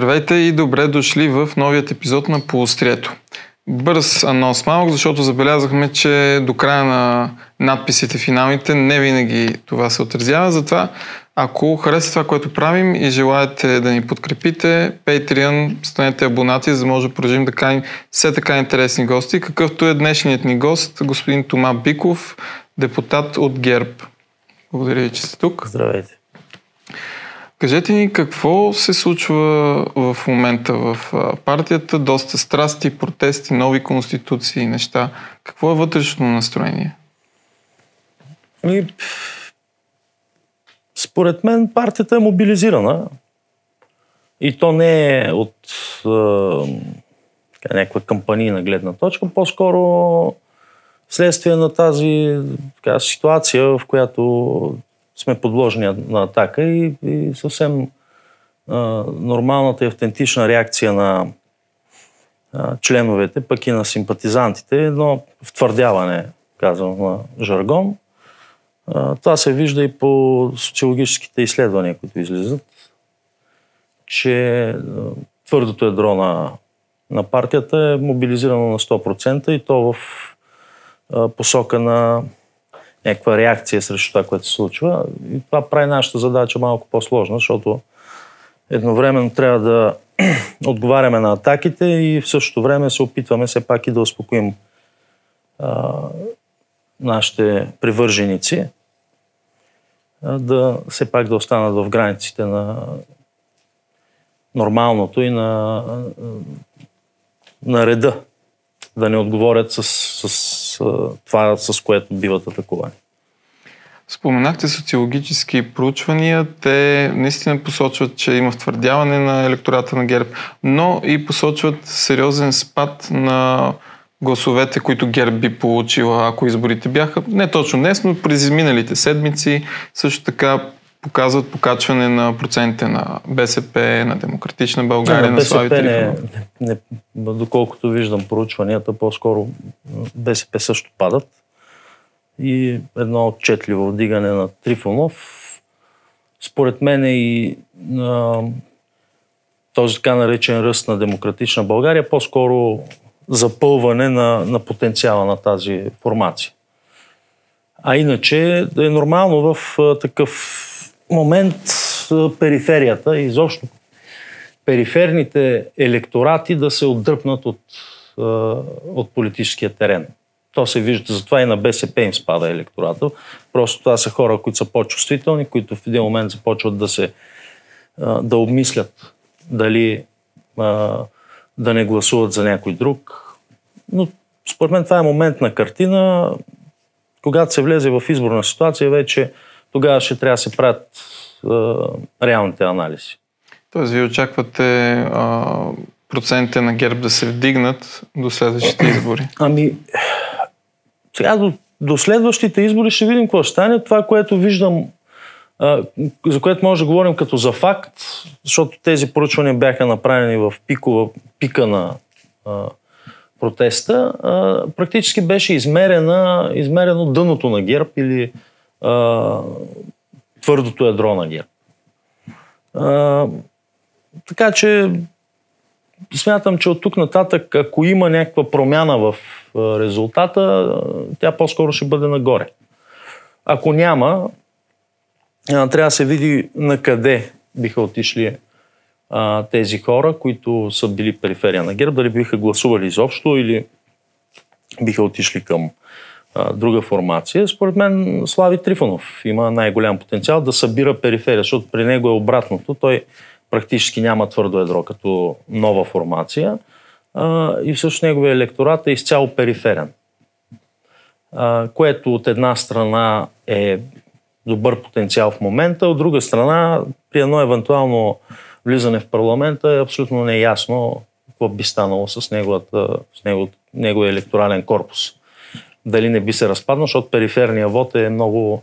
Здравейте и добре дошли в новият епизод на Поострието. Бърз анонс малък, защото забелязахме, че до края на надписите финалните не винаги това се отразява. Затова, ако харесате това, което правим и желаете да ни подкрепите, Patreon, станете абонати, за да може да продължим да каним все така интересни гости, какъвто е днешният ни гост, господин Тома Биков, депутат от ГЕРБ. Благодаря ви, че сте тук. Здравейте. Кажете ни какво се случва в момента в партията? Доста страсти, протести, нови конституции, неща. Какво е вътрешното настроение? И, според мен партията е мобилизирана. И то не е от е, някаква кампанийна гледна точка, по-скоро следствие на тази така, ситуация, в която сме подложени на атака и, и съвсем а, нормалната и автентична реакция на а, членовете, пък и на симпатизантите, едно втвърдяване, казвам на жаргон. А, това се вижда и по социологическите изследвания, които излизат, че а, твърдото ядро на, на партията е мобилизирано на 100% и то в а, посока на някаква реакция срещу това, което се случва. И това прави нашата задача малко по-сложна, защото едновременно трябва да отговаряме на атаките и в същото време се опитваме все пак и да успокоим а, нашите привърженици, а, да все пак да останат в границите на нормалното и на, на реда, да не отговорят с, с това, с което биват атакувани. Споменахте социологически проучвания. Те наистина посочват, че има втвърдяване на електората на ГЕРБ, но и посочват сериозен спад на гласовете, които ГЕРБ би получила, ако изборите бяха не точно днес, но през изминалите седмици. Също така показват покачване на процентите на БСП, на Демократична България, не, на, на Слави не, не, доколкото виждам проучванията, по-скоро БСП също падат. И едно отчетливо вдигане на Трифонов. Според мен е и а, този така наречен ръст на Демократична България, по-скоро запълване на, на потенциала на тази формация. А иначе е нормално в а, такъв момент периферията и изобщо периферните електорати да се отдръпнат от, от политическия терен. То се вижда, затова и на БСП им спада електората. Просто това са хора, които са по-чувствителни, които в един момент започват да се да обмислят дали да не гласуват за някой друг. Но според мен това е моментна картина. Когато се влезе в изборна ситуация, вече тогава ще трябва да се правят а, реалните анализи. Тоест, вие очаквате а, процентите на ГЕРБ да се вдигнат до следващите избори? Ами, сега до, до следващите избори ще видим какво ще стане. Това, което виждам, а, за което може да говорим като за факт, защото тези поручвания бяха направени в пикова, пика на а, протеста, а, практически беше измерена, измерено дъното на ГЕРБ или а, твърдото ядро на ГЕРБ. Така че смятам, че от тук нататък, ако има някаква промяна в резултата, тя по-скоро ще бъде нагоре. Ако няма, трябва да се види на къде биха отишли а, тези хора, които са били периферия на ГЕРБ, дали биха гласували изобщо или биха отишли към друга формация. Според мен Слави Трифонов има най-голям потенциал да събира периферия, защото при него е обратното. Той практически няма твърдо ядро като нова формация а, и всъщност неговия електорат е изцяло периферен. А, което от една страна е добър потенциал в момента, от друга страна при едно евентуално влизане в парламента е абсолютно неясно какво би станало с, неговата, с него, неговия електорален корпус дали не би се разпаднал, защото периферния вод е много,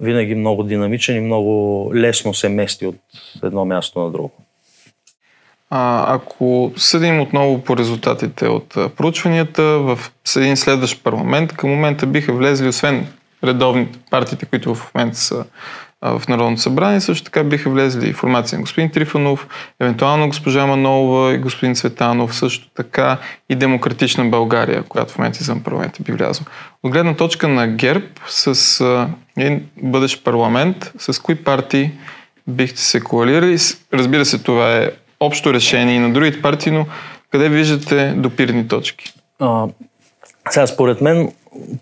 винаги много динамичен и много лесно се мести от едно място на друго. А, ако съдим отново по резултатите от проучванията в един следващ парламент, към момента биха влезли, освен редовните партиите, които в момента са в Народното събрание. Също така биха влезли информация на господин Трифонов, евентуално госпожа Манолова и господин Цветанов, също така и Демократична България, която в момента извън парламента би влязла. От гледна точка на ГЕРБ с един бъдещ парламент, с кои партии бихте се коалирали? Разбира се, това е общо решение и на другите партии, но къде виждате допирни точки? А, сега, според мен,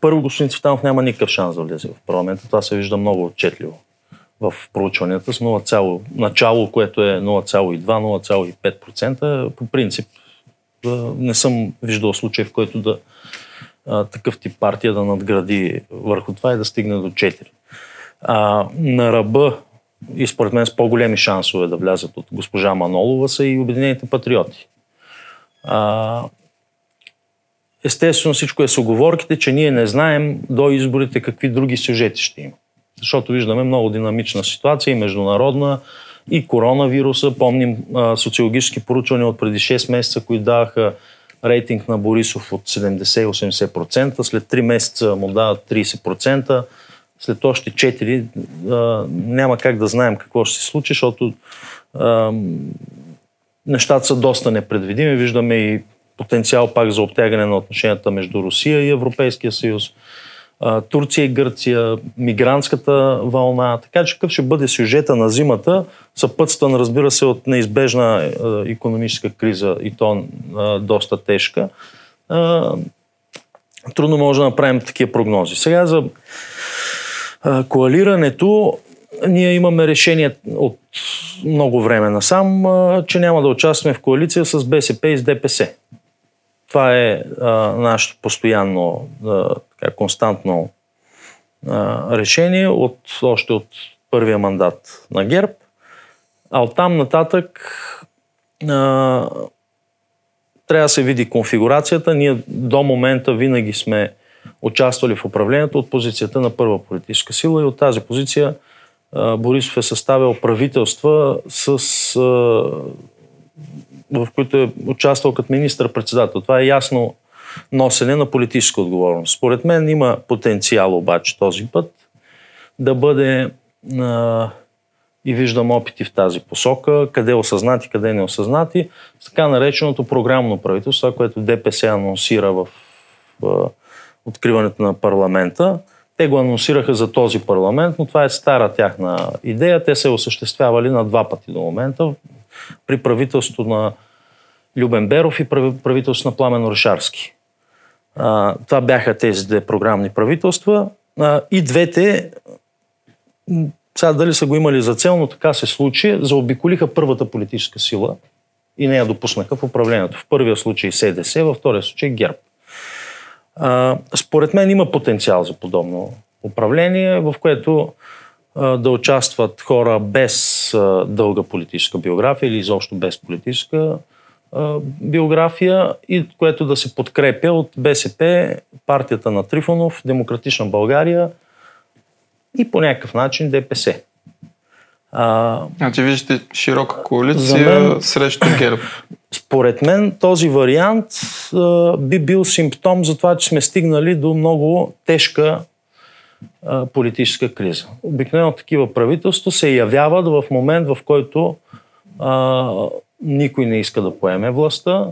първо господин Цветанов няма никакъв шанс да влезе в парламента. Това се вижда много отчетливо в проучванията с 0, начало, което е 0,2-0,5%. По принцип не съм виждал случай, в който да такъв тип партия да надгради върху това и да стигне до 4. А, на ръба и според мен с по-големи шансове да влязат от госпожа Манолова са и Обединените патриоти. А, естествено всичко е с оговорките, че ние не знаем до изборите какви други сюжети ще има. Защото виждаме много динамична ситуация и международна, и коронавируса. Помним а, социологически поручвания от преди 6 месеца, които даваха рейтинг на Борисов от 70-80%, след 3 месеца му дават 30%, след още 4 а, няма как да знаем какво ще се случи, защото а, нещата са доста непредвидими. Виждаме и потенциал пак за обтягане на отношенията между Русия и Европейския съюз. Турция и Гърция, мигрантската вълна. Така че какъв ще бъде сюжета на зимата, съпътстван, разбира се, от неизбежна економическа криза и то доста тежка. Трудно може да направим такива прогнози. Сега за коалирането ние имаме решение от много време насам, че няма да участваме в коалиция с БСП и с ДПС. Това е а, нашето постоянно, а, така, константно а, решение от, още от първия мандат на ГЕРБ. А оттам нататък а, трябва да се види конфигурацията. Ние до момента винаги сме участвали в управлението от позицията на първа политическа сила и от тази позиция а, Борисов е съставил правителства с а, в които е участвал като министър-председател. Това е ясно носене на политическа отговорност. Според мен има потенциал обаче този път да бъде а, и виждам опити в тази посока, къде осъзнати, къде не осъзнати, с така нареченото програмно правителство, което ДПС анонсира в, в откриването на парламента. Те го анонсираха за този парламент, но това е стара тяхна идея. Те се осъществявали на два пъти до момента при правителството на Любен Беров и правителството на Пламен Орешарски. Това бяха тези две програмни правителства. И двете, сега дали са го имали за цел, но така се случи, заобиколиха първата политическа сила и не я допуснаха в управлението. В първия случай СДС, във втория случай ГЕРБ. Според мен има потенциал за подобно управление, в което да участват хора без дълга политическа биография или изобщо без политическа биография и което да се подкрепя от БСП, партията на Трифонов, Демократична България и по някакъв начин ДПС. А, значи виждате широка коалиция мен, срещу ГЕРБ. Според мен този вариант а, би бил симптом за това, че сме стигнали до много тежка политическа криза. Обикновено такива правителства се явяват в момент, в който а, никой не иска да поеме властта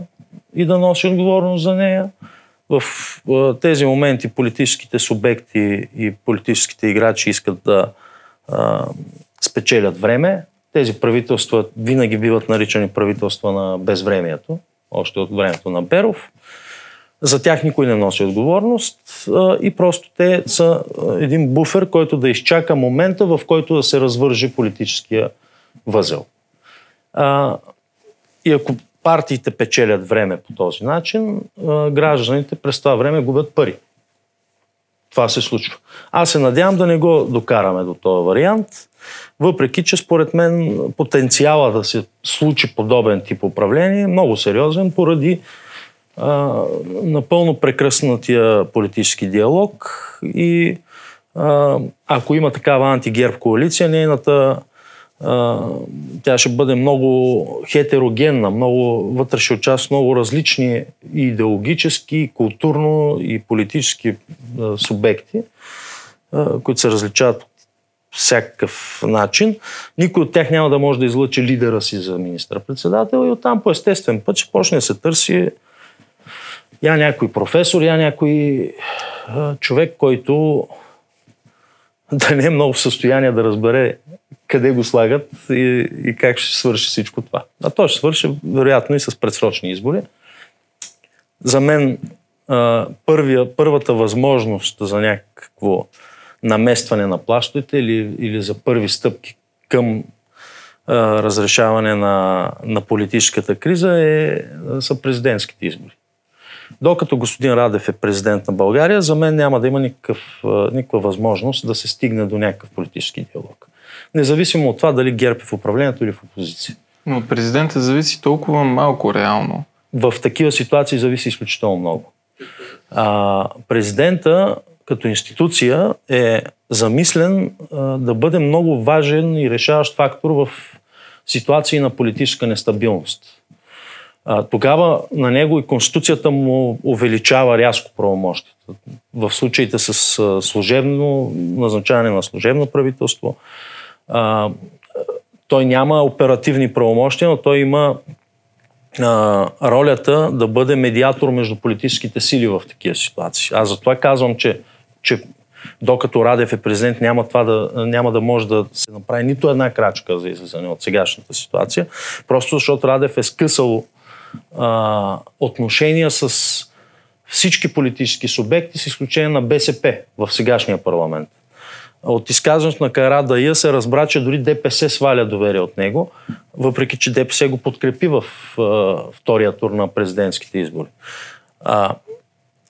и да носи отговорност за нея. В а, тези моменти политическите субекти и политическите играчи искат да а, спечелят време. Тези правителства винаги биват наричани правителства на безвремието, още от времето на Беров. За тях никой не носи отговорност и просто те са един буфер, който да изчака момента, в който да се развържи политическия възел. И ако партиите печелят време по този начин, гражданите през това време губят пари. Това се случва. Аз се надявам да не го докараме до този вариант, въпреки че според мен потенциала да се случи подобен тип управление е много сериозен поради а, напълно прекръснатия политически диалог и ако има такава антигерб коалиция, нейната тя ще бъде много хетерогенна, много вътре ще участват много различни и идеологически, и културно и политически субекти, които се различават всякакъв начин. Никой от тях няма да може да излъчи лидера си за министър-председател и оттам по естествен път ще почне да се търси я някой професор, я някой а, човек, който да не е много в състояние да разбере къде го слагат и, и как ще свърши всичко това. А то ще свърши вероятно и с предсрочни избори. За мен а, първия, първата възможност за някакво наместване на плащите или, или за първи стъпки към а, разрешаване на, на политическата криза е, са президентските избори. Докато господин Радев е президент на България, за мен няма да има никакъв, никаква възможност да се стигне до някакъв политически диалог. Независимо от това дали ГЕРБ е в управлението или в опозиция. Но от президента зависи толкова малко реално. В такива ситуации зависи изключително много. А, президента като институция е замислен а, да бъде много важен и решаващ фактор в ситуации на политическа нестабилност. Тогава на него и Конституцията му увеличава рязко правомощите. В случаите с служебно назначаване на служебно правителство, той няма оперативни правомощия, но той има ролята да бъде медиатор между политическите сили в такива ситуации. Аз затова казвам, че, че докато Радев е президент, няма, това да, няма да може да се направи нито една крачка за излизане от сегашната ситуация, просто защото Радев е скъсал отношения с всички политически субекти, с изключение на БСП в сегашния парламент. От изказването на Кайра Дая се разбра, че дори ДПС сваля доверие от него, въпреки че ДПС го подкрепи в а, втория тур на президентските избори. А,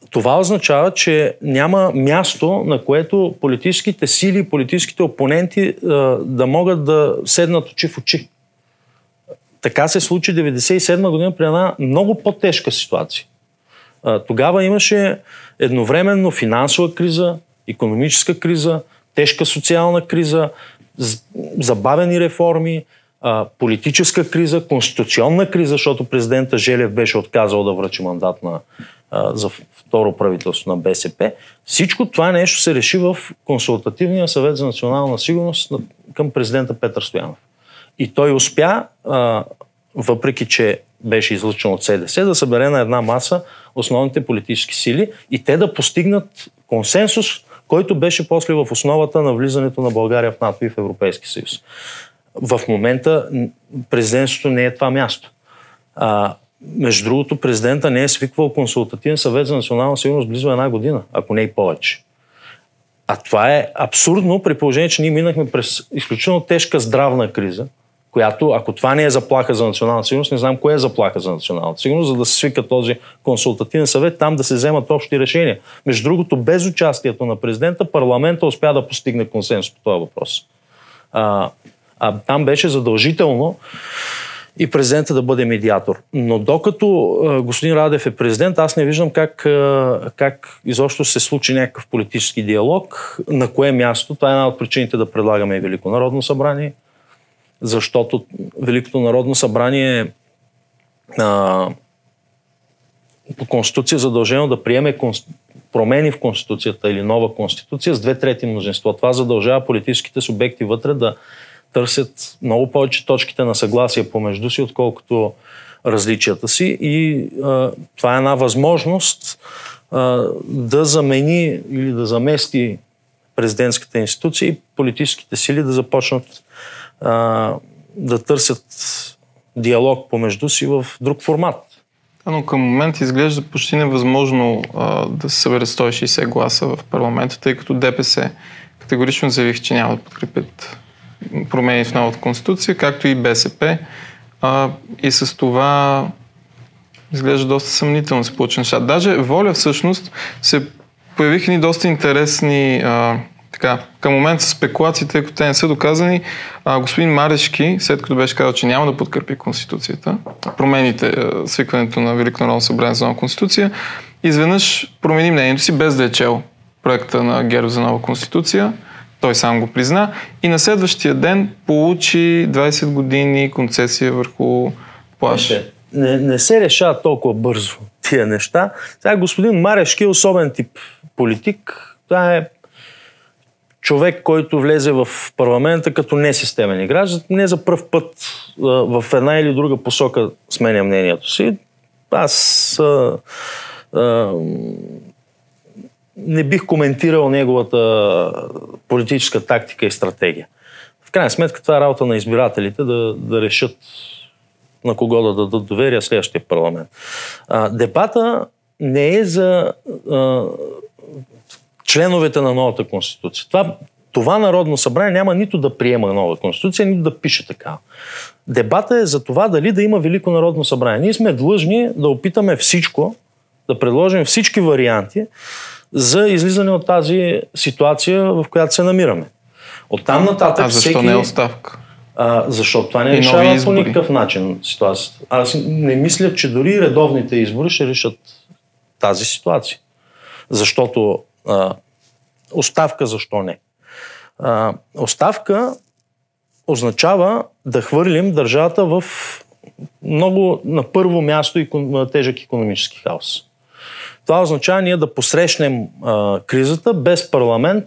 това означава, че няма място, на което политическите сили и политическите опоненти а, да могат да седнат очи в очи. Така се случи 1997 година при една много по-тежка ситуация. Тогава имаше едновременно финансова криза, економическа криза, тежка социална криза, забавени реформи, политическа криза, конституционна криза, защото президента Желев беше отказал да връчи мандат на, за второ правителство на БСП. Всичко това нещо се реши в Консултативния съвет за национална сигурност към президента Петър Стоянов. И той успя, въпреки че беше излъчен от СДС, да събере на една маса основните политически сили и те да постигнат консенсус, който беше после в основата на влизането на България в НАТО и в Европейски съюз. В момента президентството не е това място. А, между другото, президента не е свиквал консултативен съвет за национална сигурност близо една година, ако не и повече. А това е абсурдно при положение, че ние минахме през изключително тежка здравна криза, която, ако това не е заплаха за национална сигурност, не знам кое е заплаха за националната сигурност, за да се свика този консултативен съвет, там да се вземат общи решения. Между другото, без участието на президента, парламента успя да постигне консенсус по този въпрос. А, а там беше задължително и президента да бъде медиатор. Но докато а, господин Радев е президент, аз не виждам как, а, как изобщо се случи някакъв политически диалог, на кое място. Това е една от причините да предлагаме и Велико народно събрание – защото Великото народно събрание а, по Конституция задължено да приеме промени в Конституцията или нова Конституция с две трети мнозинство. Това задължава политическите субекти вътре да търсят много повече точките на съгласие помежду си, отколкото различията си. И а, това е една възможност а, да замени или да замести президентската институция и политическите сили да започнат а, да търсят диалог помежду си в друг формат. Но към момент изглежда почти невъзможно а, да се събере 160 гласа в парламента, тъй като ДПС категорично заявих, че няма да подкрепят промени в новата конституция, както и БСП. А, и с това изглежда доста съмнително се получи неща. Даже Воля всъщност се появиха ни доста интересни а, така, към момента спекулациите, като те не са доказани, а, господин Марешки, след като беше казал, че няма да подкрепи Конституцията, промените, свикването на Велико народно събрание за нова Конституция, изведнъж промени мнението си, без да е чел проекта на ГЕРБ за нова Конституция. Той сам го призна. И на следващия ден получи 20 години концесия върху плаш. Не, не се решава толкова бързо тия неща. Сега господин Марешки е особен тип политик. Това е човек, който влезе в парламента като несистемен играч, не за пръв път в една или друга посока сменя мнението си. Аз а, а, не бих коментирал неговата политическа тактика и стратегия. В крайна сметка това е работа на избирателите да, да решат на кого да дадат доверие следващия парламент. А, дебата не е за а, членовете на новата конституция. Това, това Народно събрание няма нито да приема нова конституция, нито да пише така. Дебата е за това дали да има Велико Народно събрание. Ние сме длъжни да опитаме всичко, да предложим всички варианти за излизане от тази ситуация, в която се намираме. От там нататък. А защо всеки... не е оставка? А, защото това не решава по никакъв начин ситуацията. Аз не мисля, че дори редовните избори ще решат тази ситуация. Защото а, оставка защо не? А, оставка означава да хвърлим държавата в много на първо място и тежък економически хаос. Това означава ние да посрещнем а, кризата без парламент,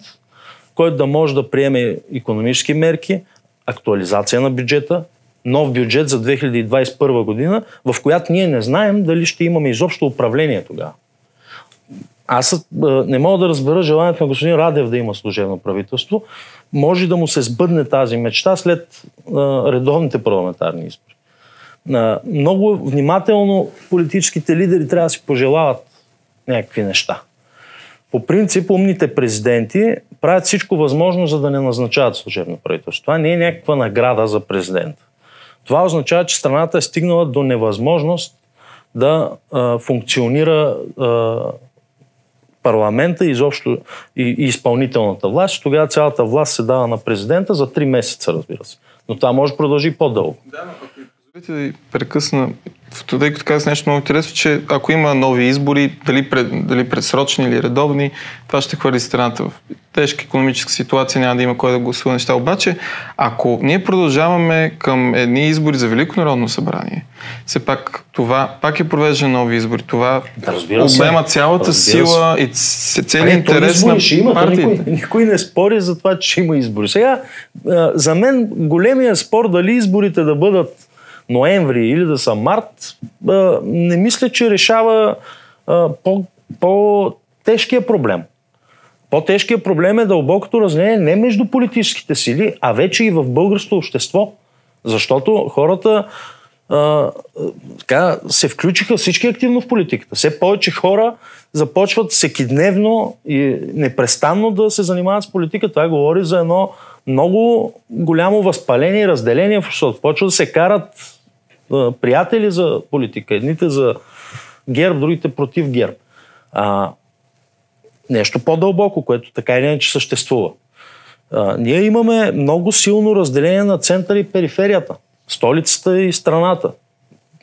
който да може да приеме економически мерки, актуализация на бюджета, нов бюджет за 2021 година, в която ние не знаем дали ще имаме изобщо управление тогава. Аз не мога да разбера желанието на господин Радев да има служебно правителство. Може да му се сбъдне тази мечта след а, редовните парламентарни избори. А, много внимателно политическите лидери трябва да си пожелават някакви неща. По принцип, умните президенти правят всичко възможно, за да не назначават служебно правителство. Това не е някаква награда за президента. Това означава, че страната е стигнала до невъзможност да а, функционира а, парламента изобщо и, и изпълнителната власт. Тогава цялата власт се дава на президента за 3 месеца, разбира се. Но това може да продължи по-дълго. Да, но ако позволите да прекъсна, тъй като казах нещо много интересно, че ако има нови избори, дали, пред, дали предсрочни или редовни, това ще хвърли страната в тежка економическа ситуация, няма да има кой да гласува неща. Обаче, ако ние продължаваме към едни избори за Велико народно събрание, все пак това пак е провеждане нови избори. Това да, обема цялата разбира сила и целият интерес на ще има, партиите. Никой, никой не спори за това, че има избори. Сега, за мен големия спор дали изборите да бъдат ноември или да са март, не мисля, че решава по, по-тежкия проблем. По-тежкият проблем е дълбокото разделение не между политическите сили, а вече и в българското общество. Защото хората а, така, се включиха всички активно в политиката. Все повече хора започват всекидневно и непрестанно да се занимават с политика. Това говори за едно много голямо възпаление и разделение в обществото. Почва да се карат приятели за политика. Едните за ГЕРБ, другите против ГЕРБ. А, нещо по-дълбоко, което така или иначе съществува. А, ние имаме много силно разделение на центъра и периферията. Столицата и страната.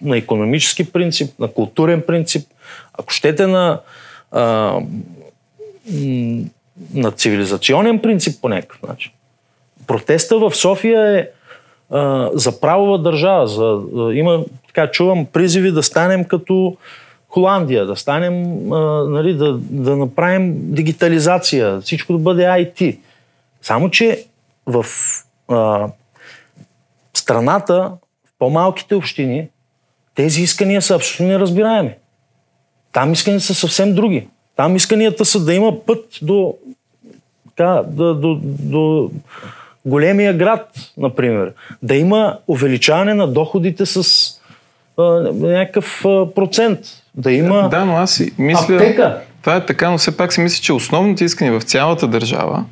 На економически принцип, на културен принцип. Ако щете на, а, на цивилизационен принцип по някакъв начин. Протеста в София е за правова държава. За, а, има, така чувам, призиви да станем като Холандия, да станем, а, нали, да, да направим дигитализация, всичко да бъде IT. Само, че в а, страната, в по-малките общини, тези искания са абсолютно неразбираеми. Там исканията са съвсем други. Там исканията са да има път до, така, до, до, до големия град, например. Да има увеличаване на доходите с а, някакъв а, процент. Да има Да, но аз си мисля... аптека. Това е така, но все пак си мисля, че основните искания в цялата държава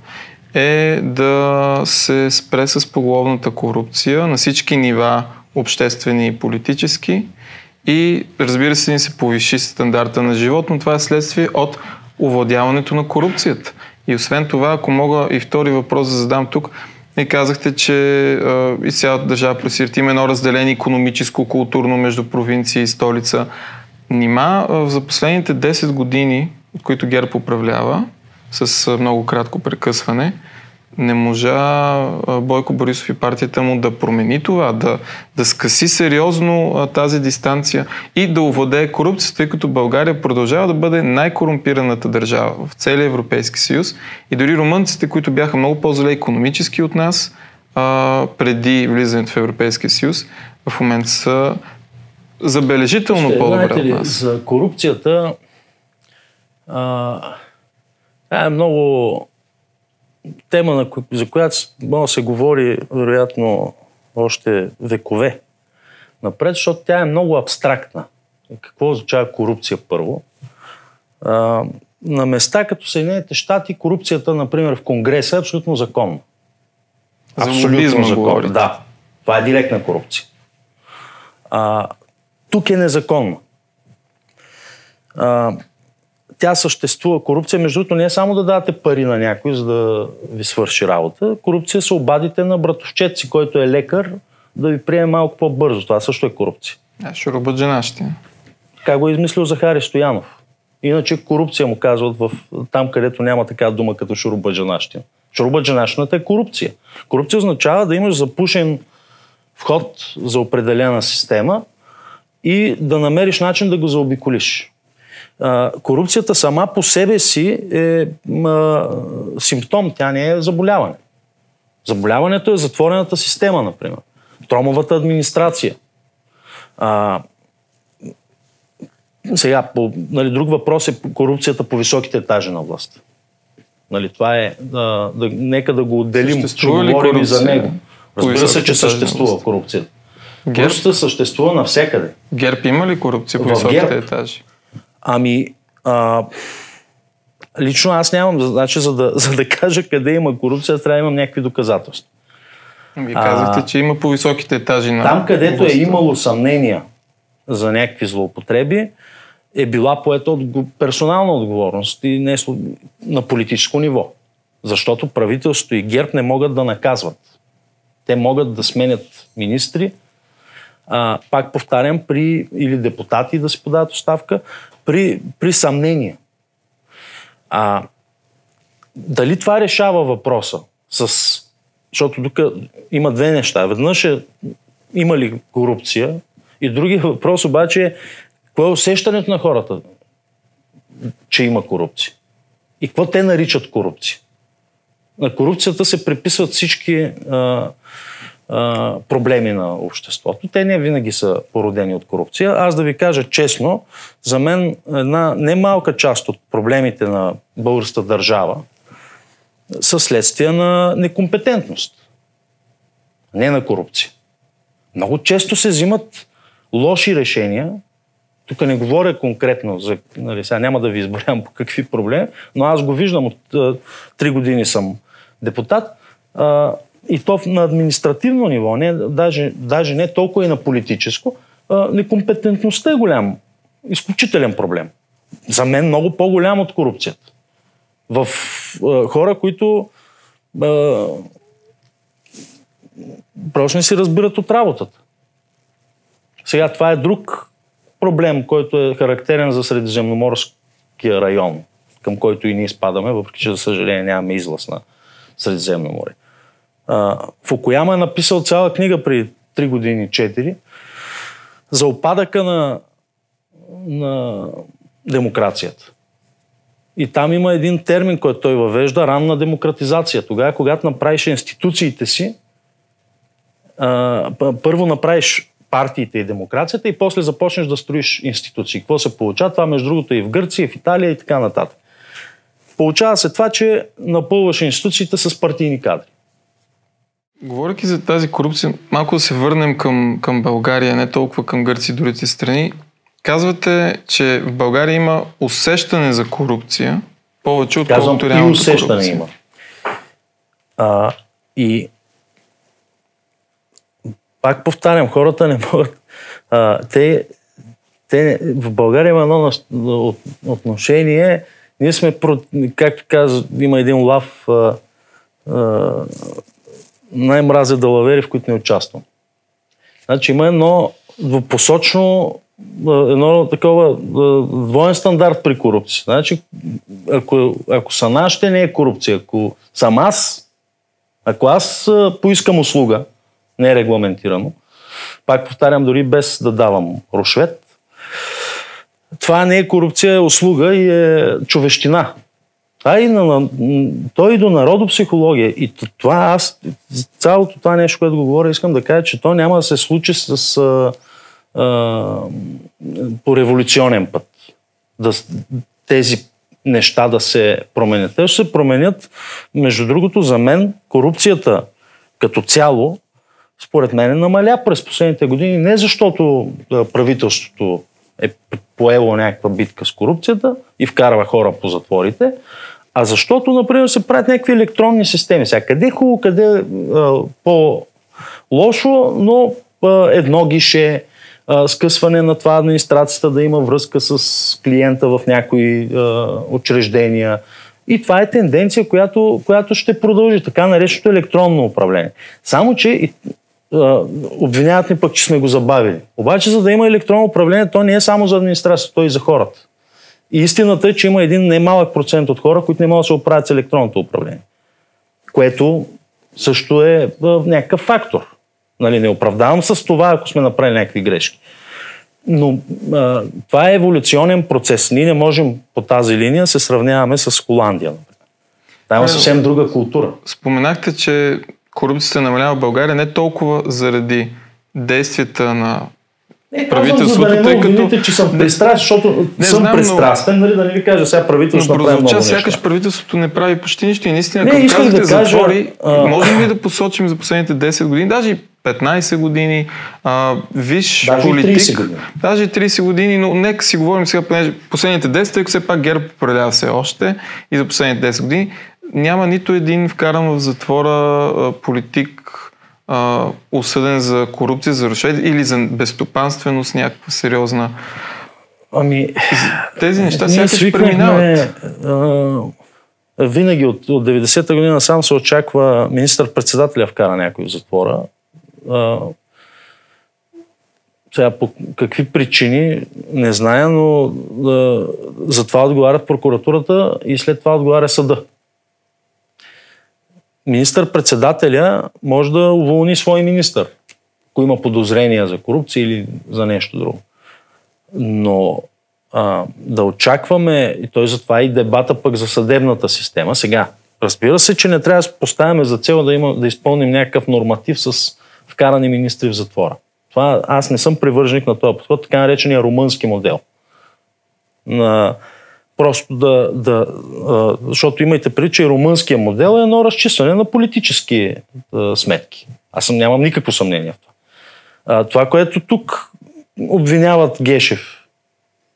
е да се спре с поголовната корупция на всички нива, обществени и политически, и разбира се, ни се повиши стандарта на живот, но това е следствие от овладяването на корупцията. И освен това, ако мога и втори въпрос да задам тук, и казахте, че а, и цялата държава пресират има едно разделение економическо, културно между провинция и столица. Нима за последните 10 години, от които ГЕРБ управлява, с много кратко прекъсване, не можа Бойко Борисов и партията му да промени това, да, да скъси сериозно тази дистанция и да овладее корупцията, тъй като България продължава да бъде най-корумпираната държава в целия Европейски съюз. И дори румънците, които бяха много по-зле економически от нас, а, преди влизането в Европейския съюз, в момента са забележително Ще, по-добре от нас. За корупцията а, е много тема, на, за която може да се говори, вероятно, още векове напред, защото тя е много абстрактна. Какво означава корупция първо? А, на места като Съединените щати корупцията, например, в Конгреса е абсолютно законна. Абсолютно законна. Да. Това е директна корупция. А, тук е незаконно. А, тя съществува. Корупция, между другото, не е само да давате пари на някой, за да ви свърши работа. Корупция се обадите на братовчет си, който е лекар, да ви приеме малко по-бързо. Това също е корупция. А, робът жена ще. Как го е измислил Захари Стоянов? Иначе корупция му казват в, там, където няма така дума като шурубаджанащина. Шурубаджанащината е корупция. Корупция означава да имаш запушен вход за определена система и да намериш начин да го заобиколиш а, корупцията сама по себе си е а, симптом, тя не е заболяване. Заболяването е затворената система, например. Тромовата администрация. А, сега, по, нали, друг въпрос е корупцията по високите етажи на власт. Нали, това е, да, да, нека да го отделим, ще говорим и за него. Разбира се, че съществува корупцията. Корупцията съществува навсякъде. ГЕРБ има ли корупция по високите етажи? Ами, а, лично аз нямам, значи, за да, за да кажа къде има корупция, трябва да имам някакви доказателства. Вие казахте, а, че има по високите етажи на. Там, където е имало съмнения за някакви злоупотреби, е била поета от персонална отговорност и не на политическо ниво. Защото правителството и ГЕРБ не могат да наказват. Те могат да сменят министри, а, пак повтарям, при или депутати да си подават оставка, при, при съмнение. А, дали това решава въпроса с... Защото тук има две неща. Веднъж е има ли корупция и другия въпрос обаче е какво е усещането на хората, че има корупция. И какво те наричат корупция. На корупцията се приписват всички а, проблеми на обществото. Те не винаги са породени от корупция. Аз да ви кажа честно, за мен една немалка част от проблемите на българската държава са следствия на некомпетентност, не на корупция. Много често се взимат лоши решения. Тук не говоря конкретно, за, нали, сега няма да ви изборям по какви проблеми, но аз го виждам от три години съм депутат. И то на административно ниво, не, даже, даже не толкова и на политическо, некомпетентността е голям, изключителен проблем. За мен много по-голям от корупцията. В а, хора, които а, просто не си разбират от работата. Сега това е друг проблем, който е характерен за Средиземноморския район, към който и ние спадаме, въпреки че за съжаление нямаме излъз на Средиземно море. Фукуяма е написал цяла книга при 3 години, 4, за опадъка на, на демокрацията. И там има един термин, който той въвежда ранна демократизация. Тогава, когато направиш институциите си, първо направиш партиите и демокрацията и после започнеш да строиш институции. Какво се получава? Това, между другото, и в Гърция, и в Италия и така нататък. Получава се това, че напълваш институциите с партийни кадри. Говоряки за тази корупция, малко да се върнем към, към България, не толкова към Гърция и другите страни. Казвате, че в България има усещане за корупция, повече от колкото реалната и усещане корупция. има. А, и пак повтарям, хората не могат. А, те, те, в България има едно отношение. Ние сме, както каза, има един лав а, а, най-мразя далавери, в които не участвам. Значи има едно двупосочно, едно такова двоен стандарт при корупция. Значи, ако, ако са нашите, не е корупция. Ако съм аз, Ако аз поискам услуга, не е регламентирано, пак повтарям, дори без да давам рушвет, това не е корупция, е услуга и е човещина. Това и на, той и до народопсихология. И това аз, цялото това нещо, което го говоря, искам да кажа, че то няма да се случи с, а, а, по революционен път. Да, тези неща да се променят. Те ще се променят, между другото, за мен корупцията като цяло, според мен, намаля през последните години, не защото правителството е поело някаква битка с корупцията и вкарва хора по затворите, а защото, например, се правят някакви електронни системи. Сега, къде е хубаво, къде е по-лошо, но а, едно гише, а, скъсване на това администрацията да има връзка с клиента в някои а, учреждения. И това е тенденция, която, която ще продължи, така нареченото електронно управление. Само, че обвиняват ни пък, че сме го забавили. Обаче, за да има електронно управление, то не е само за администрацията, то и за хората. И истината е, че има един немалък процент от хора, които не могат да се оправят с електронното управление. Което също е някакъв фактор. Нали, не оправдавам с това, ако сме направили някакви грешки. Но а, това е еволюционен процес. Ние не можем по тази линия да се сравняваме с Холандия. Там е съвсем друга култура. Споменахте, че корупцията намалява в България не толкова заради действията на не, правителството, за да тъй като... Видите, че съм пристрастен, защото не, съм знам, пристрастен, нали, да не ви кажа сега правителството направи много неща. сякаш правителството не прави почти нищо и наистина, не, като казвате да кажа, затвори, а... можем ли да посочим за последните 10 години, даже и 15 години, а, виж даже политик, 30 години. даже 30 години, но нека си говорим сега, понеже последните 10, тъй като все пак ГЕРБ управлява все още и за последните 10 години, няма нито един вкаран в затвора политик, а, осъден за корупция, за рушвет или за безстопанственост, някаква сериозна. Ами, тези неща сякаш преминават. А, винаги от, от 90-та година сам се очаква министър-председателя вкара някой в затвора. А, сега по какви причини не зная, но а, за това отговарят прокуратурата и след това отговаря съда министър-председателя може да уволни свой министър, ако има подозрения за корупция или за нещо друго. Но а, да очакваме, и той затова и дебата пък за съдебната система. Сега, разбира се, че не трябва да поставяме за цел да, има, да изпълним някакъв норматив с вкарани министри в затвора. Това аз не съм привърженик на този подход, така наречения румънски модел. На, Просто да, да защото имайте преди, че румънския модел е едно разчистване на политически сметки. Аз съм, нямам никакво съмнение в това. това, което тук обвиняват Гешев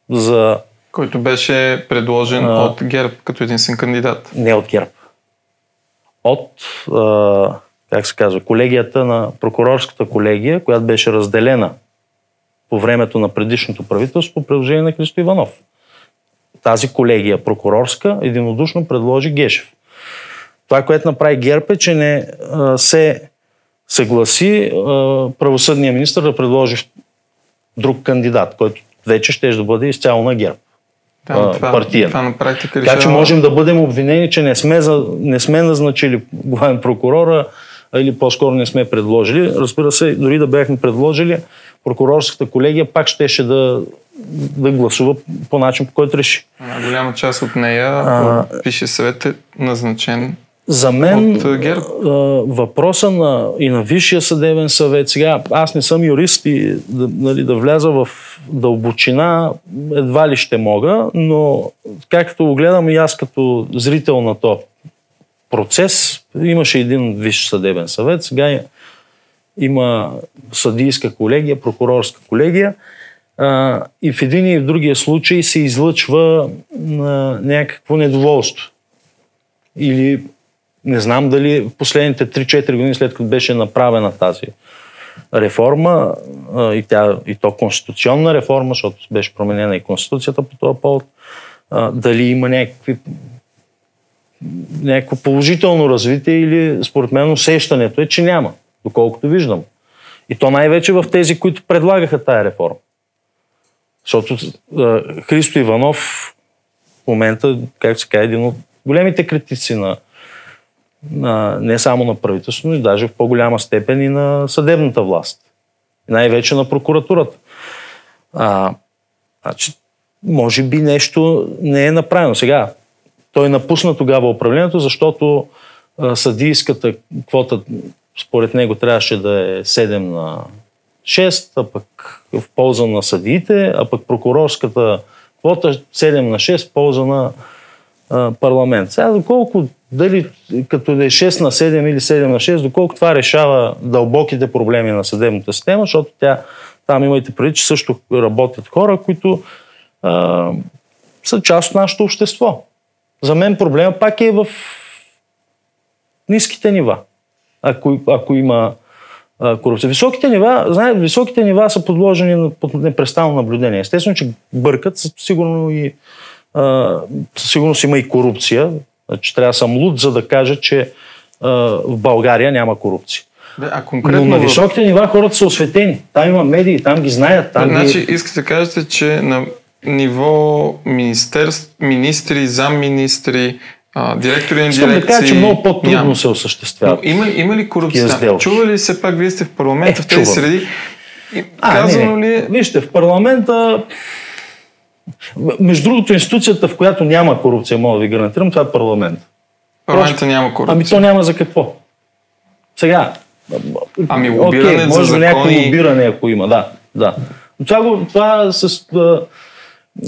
за... Който беше предложен а, от ГЕРБ като единствен кандидат. Не от ГЕРБ. От, а, как се казва, колегията на прокурорската колегия, която беше разделена по времето на предишното правителство по предложение на Христо Иванов тази колегия прокурорска единодушно предложи Гешев. Това, което направи ГЕРБ е, че не а, се съгласи а, правосъдния министр да предложи друг кандидат, който вече ще да бъде изцяло на ГЕРБ. Да, това, партия. Това на практика така че можем да бъдем обвинени, че не сме, за, не сме назначили главен прокурора, или по-скоро не сме предложили. Разбира се, дори да бяхме предложили, прокурорската колегия пак щеше да да гласува по начин, по който реши. А, голяма част от нея а, пише съвет е назначен за мен от ГЕРБ. въпроса на, и на Висшия съдебен съвет, сега аз не съм юрист и да, нали, да вляза в дълбочина едва ли ще мога, но както го гледам и аз като зрител на този процес, имаше един Висш съдебен съвет, сега има съдийска колегия, прокурорска колегия а, и в един и в другия случай се излъчва на някакво недоволство. Или не знам дали в последните 3-4 години след като беше направена тази реформа а, и, тя, и то конституционна реформа, защото беше променена и конституцията по този повод, а, дали има някакви някакво положително развитие или според мен усещането е, че няма, доколкото виждам. И то най-вече в тези, които предлагаха тая реформа. Защото а, Христо Иванов в момента, как се казва, един от големите критици на на, не само на правителството, но и даже в по-голяма степен и на съдебната власт. Най-вече на прокуратурата. А, значи, може би нещо не е направено. Сега, той напусна тогава управлението, защото а, съдийската квота според него трябваше да е 7 на 6, а пък в полза на съдиите, а пък прокурорската квота 7 на 6 в полза на парламент. Сега доколко, дали като да е 6 на 7 или 7 на 6, доколко това решава дълбоките проблеми на съдебната система, защото тя, там имайте преди, че също работят хора, които а, са част от нашето общество. За мен проблема пак е в ниските нива, ако, ако има корупция. Високите нива, знаете, високите нива са подложени на под непрестанно наблюдение. Естествено, че бъркат, сигурно и а, сигурно си има и корупция. Значи, трябва да съм луд, за да кажа, че а, в България няма корупция. Да, а конкретно... Но на високите нива хората са осветени. Там има медии, там ги знаят. Там значи, ги... искате да кажете, че на ниво министерств, министри, замминистри, а, директори на дирекции... Искам да кажа, че много по-трудно няма. се осъществява. Има, има ли корупция? Чува ли се пак, вие сте в парламента, Е, в тези чувам. среди? И, А, казано не, ли е... Вижте, в парламента... Между другото, институцията, в която няма корупция, мога да ви гарантирам, това е парламент. Парламента няма корупция? Ами то няма за какво. Сега. Ами, лобиране за може някакво закони- лобиране, ако има, да. да. Това, го, това с, а,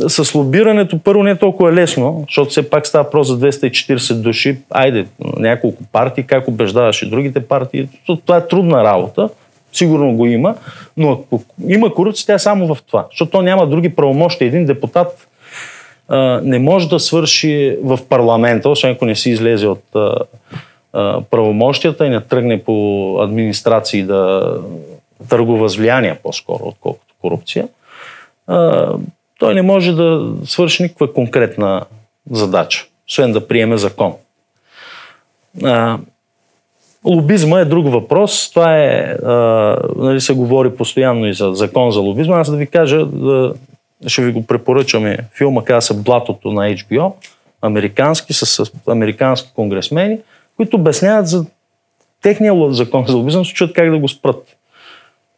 с лобирането първо не е толкова лесно, защото все пак става въпрос за 240 души. Айде, няколко партии, как убеждаваш и другите партии. То- Това е трудна работа. Сигурно го има, но ако има корупция, тя е само в това. Защото то няма други правомощи. Един депутат а, не може да свърши в парламента, освен ако не си излезе от а, а, правомощията и не тръгне по администрации да търгува с влияние по-скоро, отколкото корупция. Той не може да свърши никаква конкретна задача, освен да приеме закон. А, Лобизма е друг въпрос. Това е, а, нали се говори постоянно и за закон за лобизма. Аз да ви кажа, да, ще ви го препоръчаме. Филма казва се Блатото на HBO, американски, с, с американски конгресмени, които обясняват за техния закон за лобизъм, се чуят как да го спрат.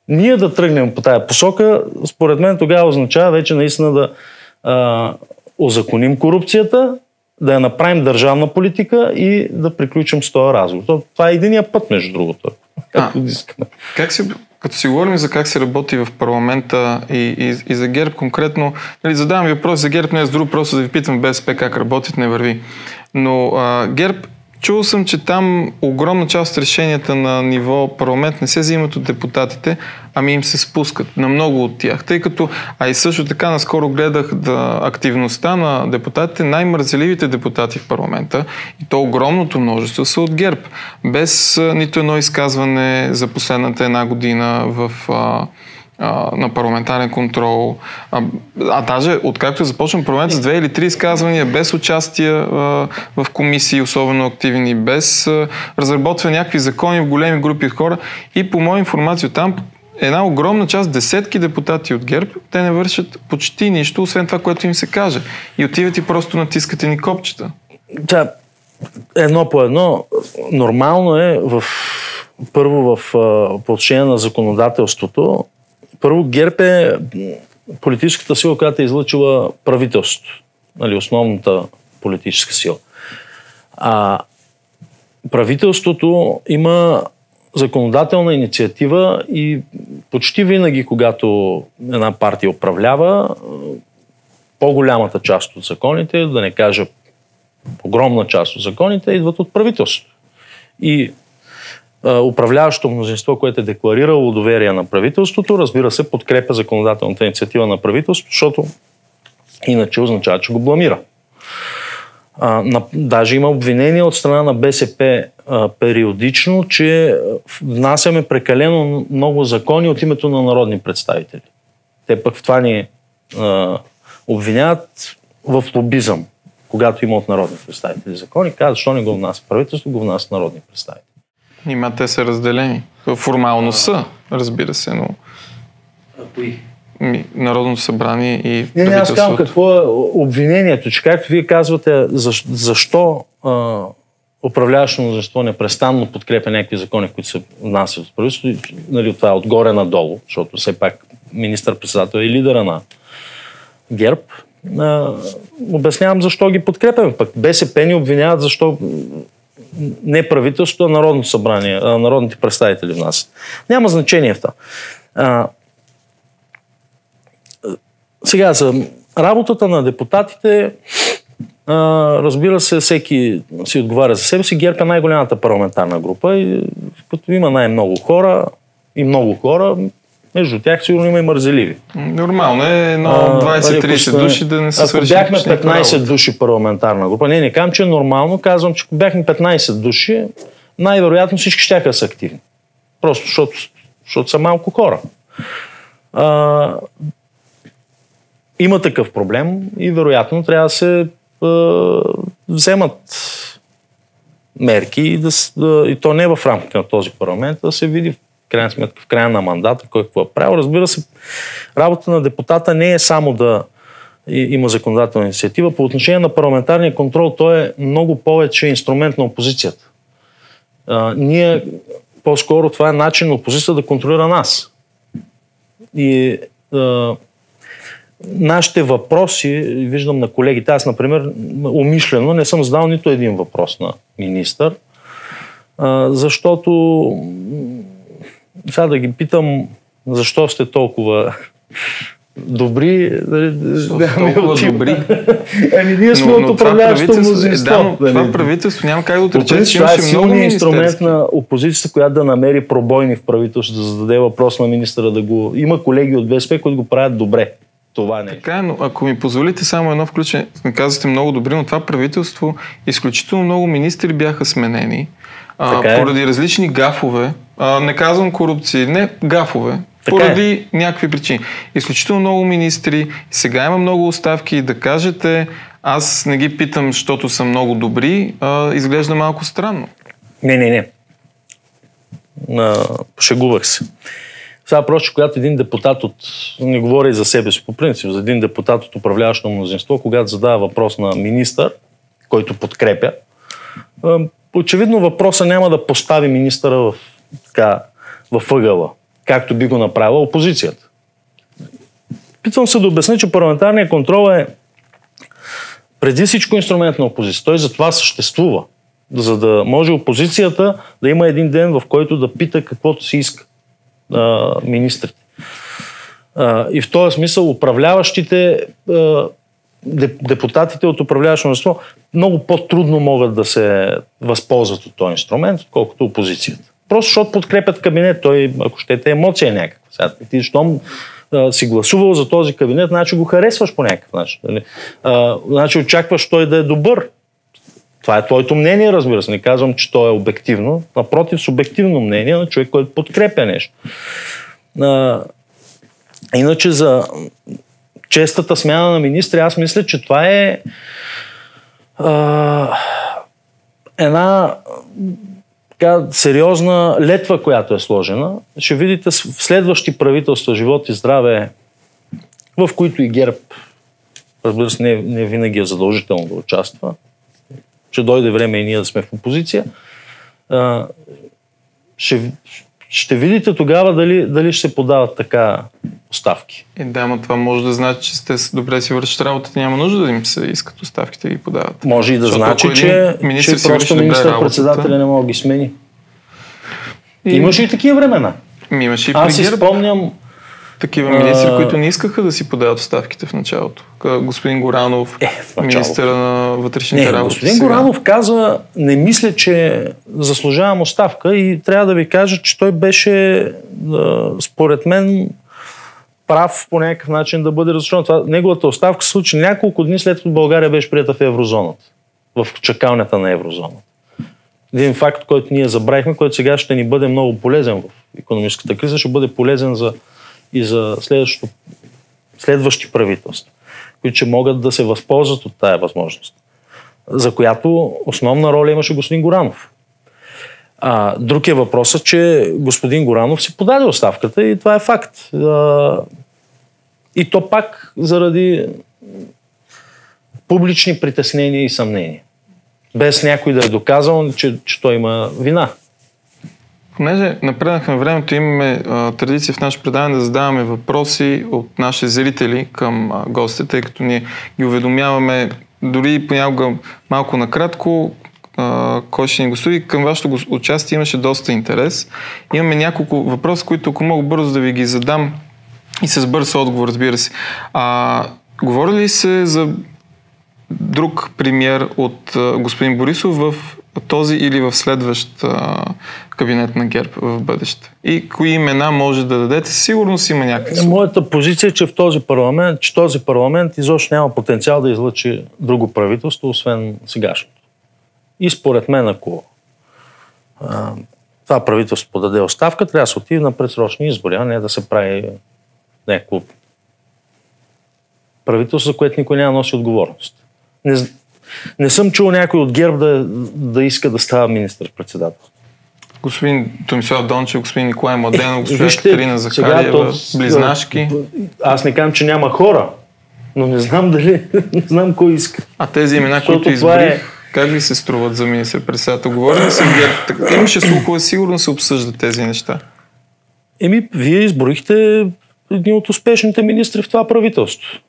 Ние да тръгнем по тая посока, според мен тогава означава вече наистина да а, озаконим корупцията, да я направим държавна политика и да приключим с този разговор. То- Това е единия път, между другото. Както искаме. Как си, като си говорим за как се работи в парламента и, и, и за ГЕРБ конкретно, нали, задавам ви въпрос за ГЕРБ, не е с друг, просто да ви питам БСП как работят, не върви. Но а, ГЕРБ, чул съм, че там огромна част от решенията на ниво парламент не се взимат от депутатите, ами им се спускат на много от тях. Тъй като, а и също така наскоро гледах да, активността на депутатите, най-мързеливите депутати в парламента, и то огромното множество са от ГЕРБ. Без нито едно изказване за последната една година в а, на парламентарен контрол. А, а даже откакто започна парламент с две или три изказвания, без участие а, в комисии, особено активни, без а, разработване някакви закони в големи групи от хора. И по моя информация там една огромна част, десетки депутати от ГЕРБ, те не вършат почти нищо, освен това, което им се каже. И отиват и просто натискат ни копчета. Та, едно по едно, нормално е в, първо в, по отношение на законодателството. Първо ГЕРБ е политическата сила, която е излъчила правителството. Нали, основната политическа сила. А правителството има законодателна инициатива и почти винаги, когато една партия управлява, по-голямата част от законите, да не кажа огромна част от законите идват от правителството. И а, управляващото мнозинство, което е декларирало доверие на правителството, разбира се, подкрепя законодателната инициатива на правителството, защото иначе означава, че го бламира. А, на, даже има обвинения от страна на БСП а, периодично, че внасяме прекалено много закони от името на народни представители. Те пък в това ни а, обвиняват в лобизъм, когато има от народни представители закони, казват, защо не го внася правителство, го внася народни представители. Нима те са разделени. Формално са, разбира се, но Кои? ми, Народното събрание и Не, не, аз казвам какво е обвинението, че както вие казвате, защо, защо а, управляващото мнозинство непрестанно подкрепя някакви закони, които се внасят от правителството, нали, това е отгоре надолу, защото все пак министър-председател е лидера на ГЕРБ, а, обяснявам защо ги подкрепяме. Пък БСП ни обвиняват защо не правителството, а Народното събрание, а народните представители в нас. Няма значение в това. А, сега, за работата на депутатите, а, разбира се, всеки си отговаря за себе си. ГЕРБ е най-голямата парламентарна група и като има най-много хора и много хора, между тях сигурно има и мързеливи. Нормално е едно 20-30 нали, души да не се свърши. Ако бяхме 15 работа. души парламентарна група, не, не казвам, че е нормално, казвам, че ако бяхме 15 души, най-вероятно всички ще да са активни. Просто защото, защото са малко хора. А, има такъв проблем и вероятно трябва да се а, вземат мерки и, да, да, и то не в рамките на този парламент, да се види крайна сметка в края на мандата, кой какво е правил. Разбира се, работа на депутата не е само да има законодателна инициатива. По отношение на парламентарния контрол, той е много повече инструмент на опозицията. А, ние, по-скоро, това е начин на опозицията да контролира нас. И а, нашите въпроси, виждам на колегите, аз, например, умишлено не съм задал нито един въпрос на министър, защото сега да ги питам защо сте толкова добри. Да, толкова добри. ами ние сме от управляващото мнозинство. Да, но това правителство няма как да отрече, че имаше много инструмент на опозицията, която да намери пробойни в правителството, да зададе въпрос на министра да го... Има колеги от БСП, които го правят добре. Това не е. Така е, но ако ми позволите само едно включване, казвате много добри, но това правителство, изключително много министри бяха сменени а, е. поради различни гафове, а, не казвам корупции, не гафове, така поради е. някакви причини. Изключително много министри, сега има много оставки да кажете, аз не ги питам, защото са много добри, а, изглежда малко странно. Не, не, не. А, шегувах се. Сега просто, когато един депутат от, не говоря и за себе си по принцип, за един депутат от управляващо мнозинство, когато задава въпрос на министър, който подкрепя, очевидно въпроса няма да постави министъра в, така, в ъгъла, както би го направила опозицията. Питвам се да обясня, че парламентарният контрол е преди всичко инструмент на опозиция. Той за това съществува. За да може опозицията да има един ден, в който да пита каквото си иска а, министрите. А, и в този смисъл управляващите а, депутатите от управляващото мнозинство много по-трудно могат да се възползват от този инструмент, отколкото опозицията. Просто защото подкрепят кабинет, той, ако щете, емоция е някаква. Сега, ти, щом си гласувал за този кабинет, значи го харесваш по някакъв начин. Нали? А, значи очакваш той да е добър. Това е твоето мнение, разбира се. Не казвам, че то е обективно. Напротив, субективно мнение на човек, който подкрепя нещо. А, иначе за честата смяна на министри, аз мисля, че това е а, една така, сериозна летва, която е сложена. Ще видите в следващи правителства, живот и здраве, в които и ГЕРБ, разбира се, не, не винаги е задължително да участва, ще дойде време и ние да сме в опозиция, а, ще, ще видите тогава дали, дали ще се подават така оставки. И да, но това може да значи, че сте добре си вършат работата, няма нужда да им се искат оставките да ги подават. Може и да Защото значи, че, че просто министър-председателя не мога да ги смени. И... Имаше и такива времена. Имаше и Аз си спомням такива министри, а... които не искаха да си подават оставките в началото. Господин Горанов, е, министър на вътрешните не, работи. Господин сега. Горанов каза, не мисля, че заслужавам оставка и трябва да ви кажа, че той беше, според мен, прав по някакъв начин да бъде разрешен. Това, неговата оставка се случи няколко дни след като България беше прията в еврозоната. В чакалнята на еврозоната. Един факт, който ние забравихме, който сега ще ни бъде много полезен в економическата криза, ще бъде полезен за, и за следващи правителства, които ще могат да се възползват от тая възможност, за която основна роля имаше господин Горанов. А, друг е въпросът, че господин Горанов си подаде оставката и това е факт. А, и то пак заради публични притеснения и съмнения. без някой да е доказал, че, че той има вина. Понеже напреднахме времето, имаме а, традиция в наше предаване да задаваме въпроси от наши зрители към а, гостите, тъй като ние ги уведомяваме дори понякога малко накратко, кой ще ни гостува. Към вашето участие имаше доста интерес. Имаме няколко въпроса, които ако мога бързо да ви ги задам и с бърз отговор, разбира се. А, говори ли се за друг премьер от а, господин Борисов в този или в следващ а, кабинет на ГЕРБ в бъдеще? И кои имена може да дадете? Сигурно си има някакви. Моята позиция е, че в този парламент, че този парламент изобщо няма потенциал да излъчи друго правителство, освен сегашното. И според мен, ако а, това правителство подаде оставка, трябва да се отиде на предсрочни избори, а не да се прави някакво правителство, за което никой няма носи отговорност. Не, не съм чул някой от ГЕРБ да, да иска да става министър-председател. Господин Томислав Дончев, господин Николай Младенов, господин Катерина Захариева, то, близнашки. Аз не казвам, че няма хора, но не знам дали, не знам кой иска. А тези имена, Защото които избрих, е... как ви се струват за министър-председател? Говори ли се ГЕРБ? Имаше слухове, сигурно се обсъждат тези неща. Еми, вие изборихте един от успешните министри в това правителство.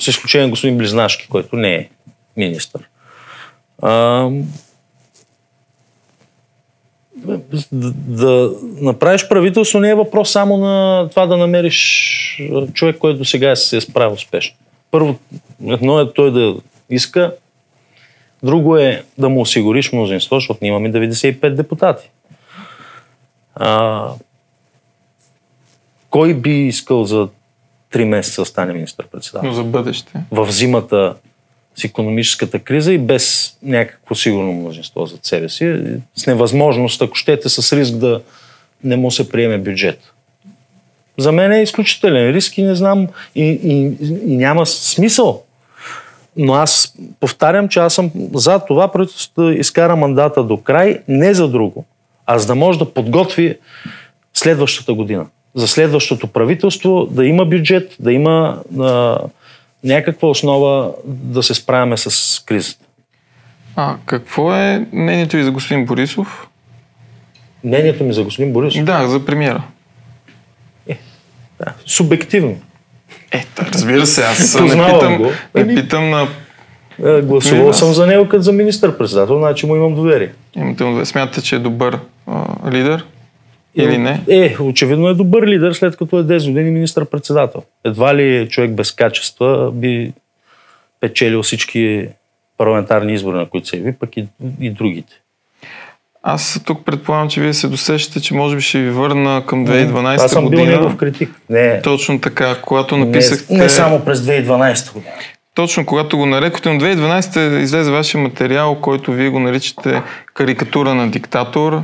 С изключение на господин Близнашки, който не е министър. А, да направиш правителство не е въпрос само на това да намериш човек, който до сега се е справил успешно. Първо, едно е той да иска, друго е да му осигуриш мнозинство, защото ние имаме 95 депутати. А, кой би искал за 3 месеца да стане министър-председател? Но за бъдеще. В зимата с економическата криза и без някакво сигурно множество за себе си, с невъзможност, ако щете, с риск да не му се приеме бюджет. За мен е изключителен риск и не знам, и, и, и няма смисъл. Но аз повтарям, че аз съм за това правителството да изкара мандата до край, не за друго, а за да може да подготви следващата година. За следващото правителство да има бюджет, да има а, някаква основа да се справяме с кризата. А какво е мнението ви за господин Борисов? Мнението ми за господин Борисов? Да, за премиера. Е, да, субективно. Ето, разбира се, аз не питам, го. не питам на... Е, гласувал съм за него като за министър-председател, значи му имам доверие. Имате му доверие. Смятате, че е добър а, лидер? Или не? Е, очевидно е добър лидер, след като е 10 години министър-председател. Едва ли човек без качества би печелил всички парламентарни избори, на които се яви, пък и, и другите. Аз тук предполагам, че вие се досещате, че може би ще ви върна към 2012 година. Аз съм година. бил негов критик. Не. Точно така, когато написахте... Не, не само през 2012 година. Точно когато го нарекохте, но 2012 излезе вашия материал, който вие го наричате карикатура на диктатор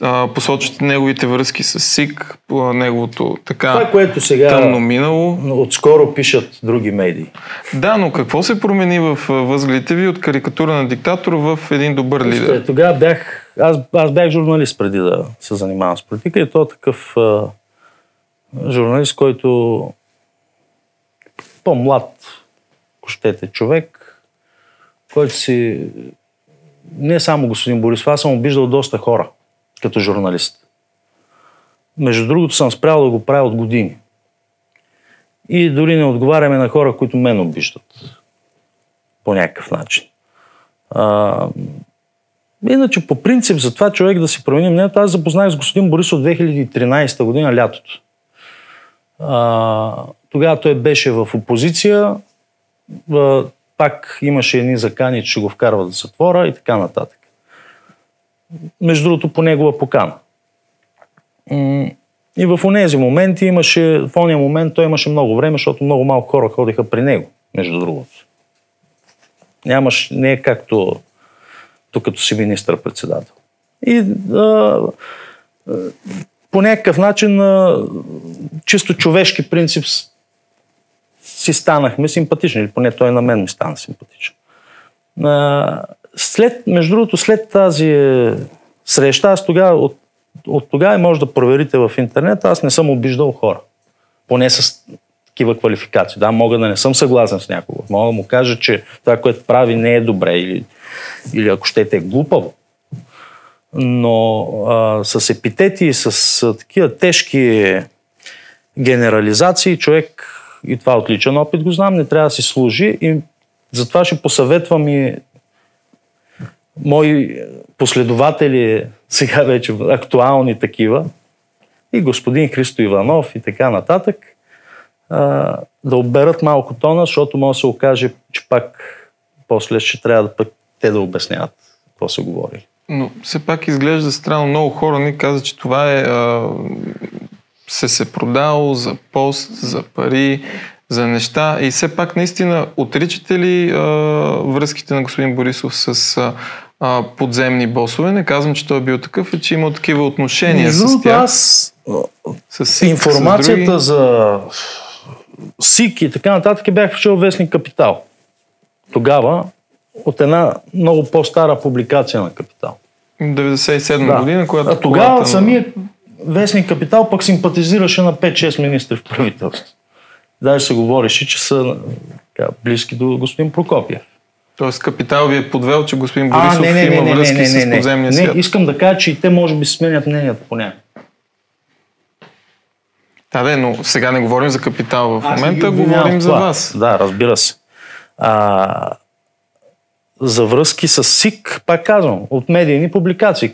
а, посочвате неговите връзки с СИК, неговото така Това, което сега тъмно минало. Отскоро пишат други медии. Да, но какво се промени в възгледите ви от карикатура на диктатор в един добър лидер? Тогава бях, аз, аз бях журналист преди да се занимавам с политика и то е такъв а, журналист, който по-млад, ако щете, човек, който си не само господин Борис, аз съм обиждал доста хора като журналист. Между другото съм спрял да го правя от години. И дори не отговаряме на хора, които мен обиждат. По някакъв начин. А, иначе по принцип за това човек да си промени мнението, аз запознах с господин Борис от 2013 година, лятото. А, тогава той беше в опозиция, а, пак имаше едни закани, че го вкарват в затвора и така нататък между другото по негова покана. И в тези моменти имаше, в ония момент той имаше много време, защото много малко хора ходиха при него, между другото. Нямаш, не е както тук като си министър-председател. И а, по някакъв начин, а, чисто човешки принцип, си станахме симпатични, или поне той на мен ми стана симпатичен. А, след, между другото, след тази среща, аз тогава, от, от тогава може да проверите в интернет, аз не съм обиждал хора. Поне с такива квалификации. Да, мога да не съм съгласен с някого. Мога да му кажа, че това, което прави, не е добре или или ако щете глупаво. Но а, с епитети, с а, такива тежки генерализации, човек, и това от личен опит го знам, не трябва да си служи и затова ще посъветвам и мои последователи, сега вече актуални такива, и господин Христо Иванов и така нататък, да оберат малко тона, защото може да се окаже, че пак после ще трябва да пък те да обясняват какво са говорили. Но все пак изглежда странно. Много хора ни казват, че това е а, се се продал за пост, за пари, за неща. И все пак наистина отричате ли а, връзките на господин Борисов с а, а, подземни босове? Не казвам, че той е бил такъв, а че има такива отношения Между с тях. аз С СИК, информацията с за СИК и така нататък бях прочел вестник Капитал. Тогава от една много по-стара публикация на Капитал. други. 97 година, когато а тогава колата самият вестник Капитал пък симпатизираше на 5-6 министри в правителството. Даже се говореше, че са така, близки до господин Прокопиев. Тоест Капитал ви е подвел, че господин Борисов има връзки с подземния не, свят. искам да кажа, че и те може би сменят мнението по някакъв. Да, да, но сега не говорим за Капитал в Аз не момента, говорим за това. вас. Да, разбира се. А, за връзки с СИК, пак казвам, от медийни публикации.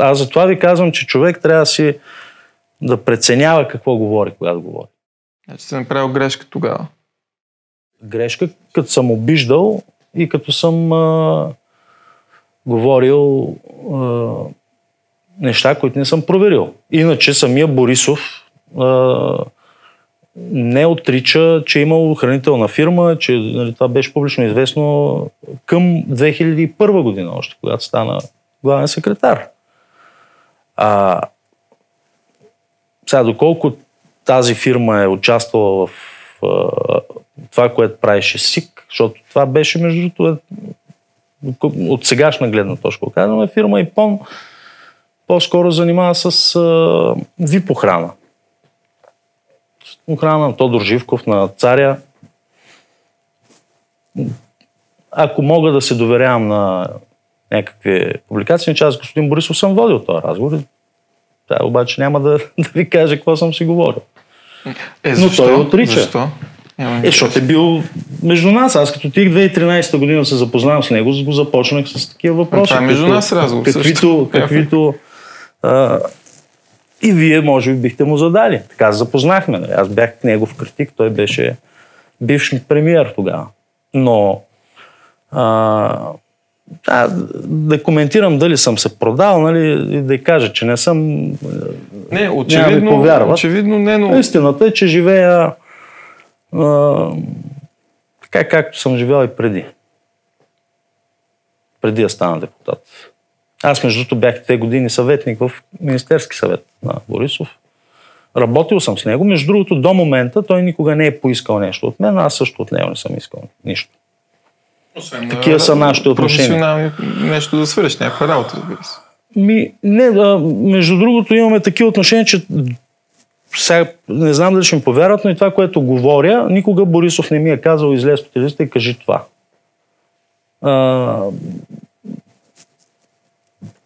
Аз затова ви казвам, че човек трябва да си да преценява какво говори, когато говори. Значи сте направил грешка тогава. Грешка, като съм обиждал и като съм а, говорил а, неща, които не съм проверил. Иначе самия Борисов а, не отрича, че е имал хранителна фирма, че нали, това беше публично известно към 2001 година още, когато стана главен секретар. А, сега, доколко тази фирма е участвала в това, което правеше СИК, защото това беше, между другото, е, от сегашна гледна точка, казваме, фирма ИПОН по-скоро занимава с а, ВИП охрана. Охрана на Тодор Живков, на Царя. Ако мога да се доверявам на някакви публикации, че аз господин Борисов съм водил този разговор. Да, обаче няма да, да ви кажа какво съм си говорил. Е, Но защо? той отрича. Защо? Няма Е, защото е бил между нас. Аз като тих 2013 година се запознавам с него, го започнах с такива въпроси. това е между нас разговор Каквито, каквито а, и вие може би бихте му задали. Така се запознахме. нали. Аз бях негов критик, той беше бивш премиер тогава. Но а, да, да коментирам дали съм се продал, нали, и да кажа, че не съм. Не, Няма да очевидно, повярват. очевидно не, но Истината е, че живея а, така както съм живял и преди. Преди да стана депутат. Аз между другото бях две години съветник в Министерски съвет на Борисов. Работил съм с него. Между другото, до момента той никога не е поискал нещо от мен, аз също от него не съм искал нищо. Освен Такива да- са нашите отношения. Нещо да свършиш, някаква работа, разбира се. Ми, не, а, между другото имаме такива отношения, че сега не знам дали ще ми повярват, но и това, което говоря, никога Борисов не ми е казал излез по телевизията и кажи това. А,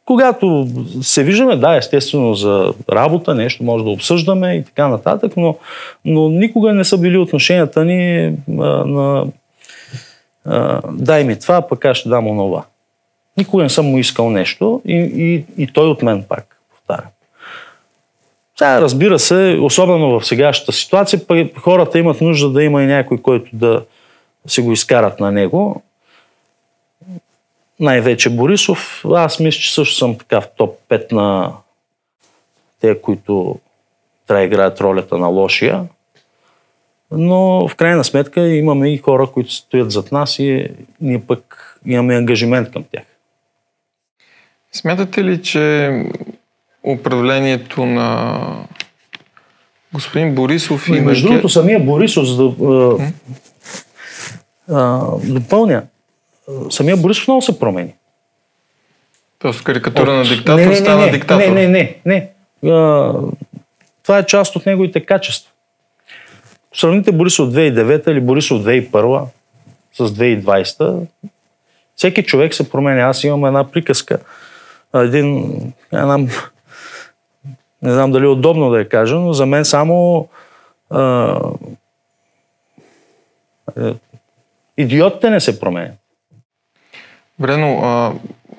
когато се виждаме, да, естествено за работа, нещо може да обсъждаме и така нататък, но, но никога не са били отношенията ни а, на а, дай ми това, пък аз ще дам онова. Никога не съм му искал нещо и, и, и той от мен пак, повтарям. Сега, разбира се, особено в сегашната ситуация, хората имат нужда да има и някой, който да се го изкарат на него. Най-вече Борисов. Аз мисля, че също съм така в топ 5 на те, които трябва да играят ролята на лошия. Но в крайна сметка имаме и хора, които стоят зад нас и ние пък имаме ангажимент към тях. Смятате ли, че управлението на господин Борисов и между другото, самия Борисов, за да а, а, допълня, самия Борисов много се промени. Тоест карикатура на диктатор не, не, стана не, диктатор. Не, не, не, не. А, това е част от неговите качества. Сравните Борисов 2009 или Борисов 2001 с 2020, Всеки човек се променя. Аз имам една приказка. Един, една, не знам дали е удобно да я кажа, но за мен само а, е, идиотите не се променят. Добре, но а,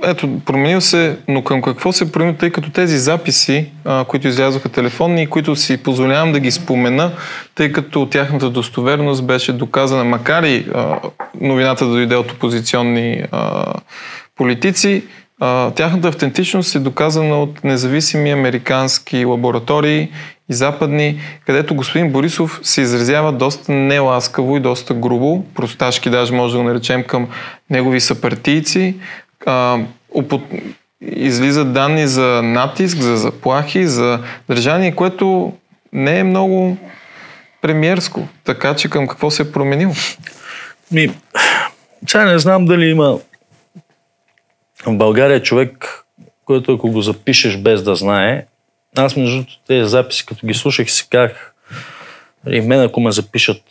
ето, променил се, но към какво се променил, тъй като тези записи, а, които излязоха телефонни и които си позволявам да ги спомена, тъй като тяхната достоверност беше доказана, макар и а, новината да дойде от опозиционни а, политици, тяхната автентичност е доказана от независими американски лаборатории и западни, където господин Борисов се изразява доста неласкаво и доста грубо, просташки даже може да го наречем към негови съпартийци. Излизат данни за натиск, за заплахи, за държание, което не е много премиерско. Така че към какво се е променил? Ми, сега не знам дали има в България човек, който ако го запишеш без да знае, аз между тези записи, като ги слушах, си казах, и мен ако ме запишат,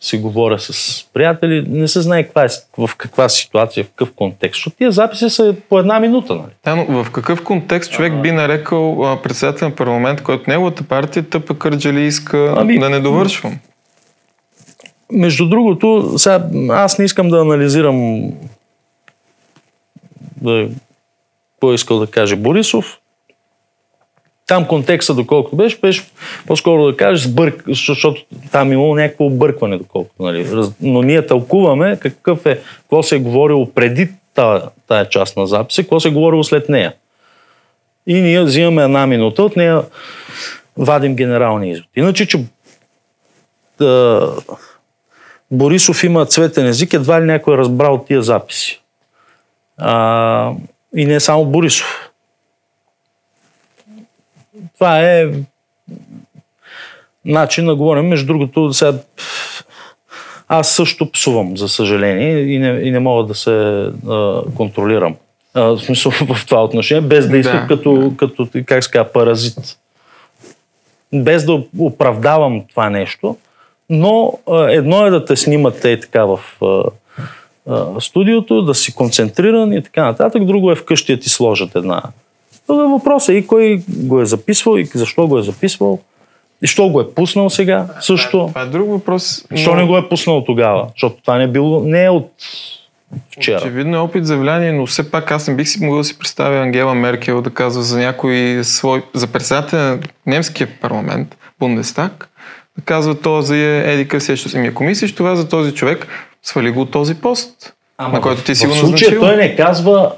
си говоря с приятели, не се знае каква е, в каква ситуация, в какъв контекст. Защото тия записи са по една минута. Нали? Да, но в какъв контекст човек би нарекал председател на парламент, който неговата партия тъпа кърджали иска ами, да не довършвам? Между другото, сега, аз не искам да анализирам да, е искал да каже Борисов. Там контекста, доколкото беше, беше по-скоро да кажеш сбърк, защото там имало някакво объркване, доколкото. Нали. Но ние тълкуваме какъв е, какво се е говорило преди тая част на записа, какво се е говорило след нея. И ние взимаме една минута, от нея вадим генералния извод. Иначе, че да, Борисов има цветен език, едва ли някой е разбрал тия записи. А, и не само Борисов. Това е начин на говорим. Между другото, сега аз също псувам, за съжаление, и не, и не мога да се а, контролирам. А, в смисъл в това отношение, без да искам да, като, да. като, как ска, паразит. Без да оправдавам това нещо, но а, едно е да те снимат те така в а, а, студиото, да си концентриран и така нататък. Друго е вкъщи да ти сложат една. Това е въпросът и кой го е записвал и защо го е записвал. И що го е пуснал сега също? Това, това е друг въпрос. Но... не го е пуснал тогава? Защото това не е било, не е от вчера. Очевидно е опит за влияние, но все пак аз не бих си могъл да си представя Ангела Меркел да казва за някой свой, за председател на немския парламент, Бундестаг, да казва то за еди къси, ще си ми. Ако мислиш това за този човек, свали го от този пост, Ама на който ти си го назначил. Случая той не казва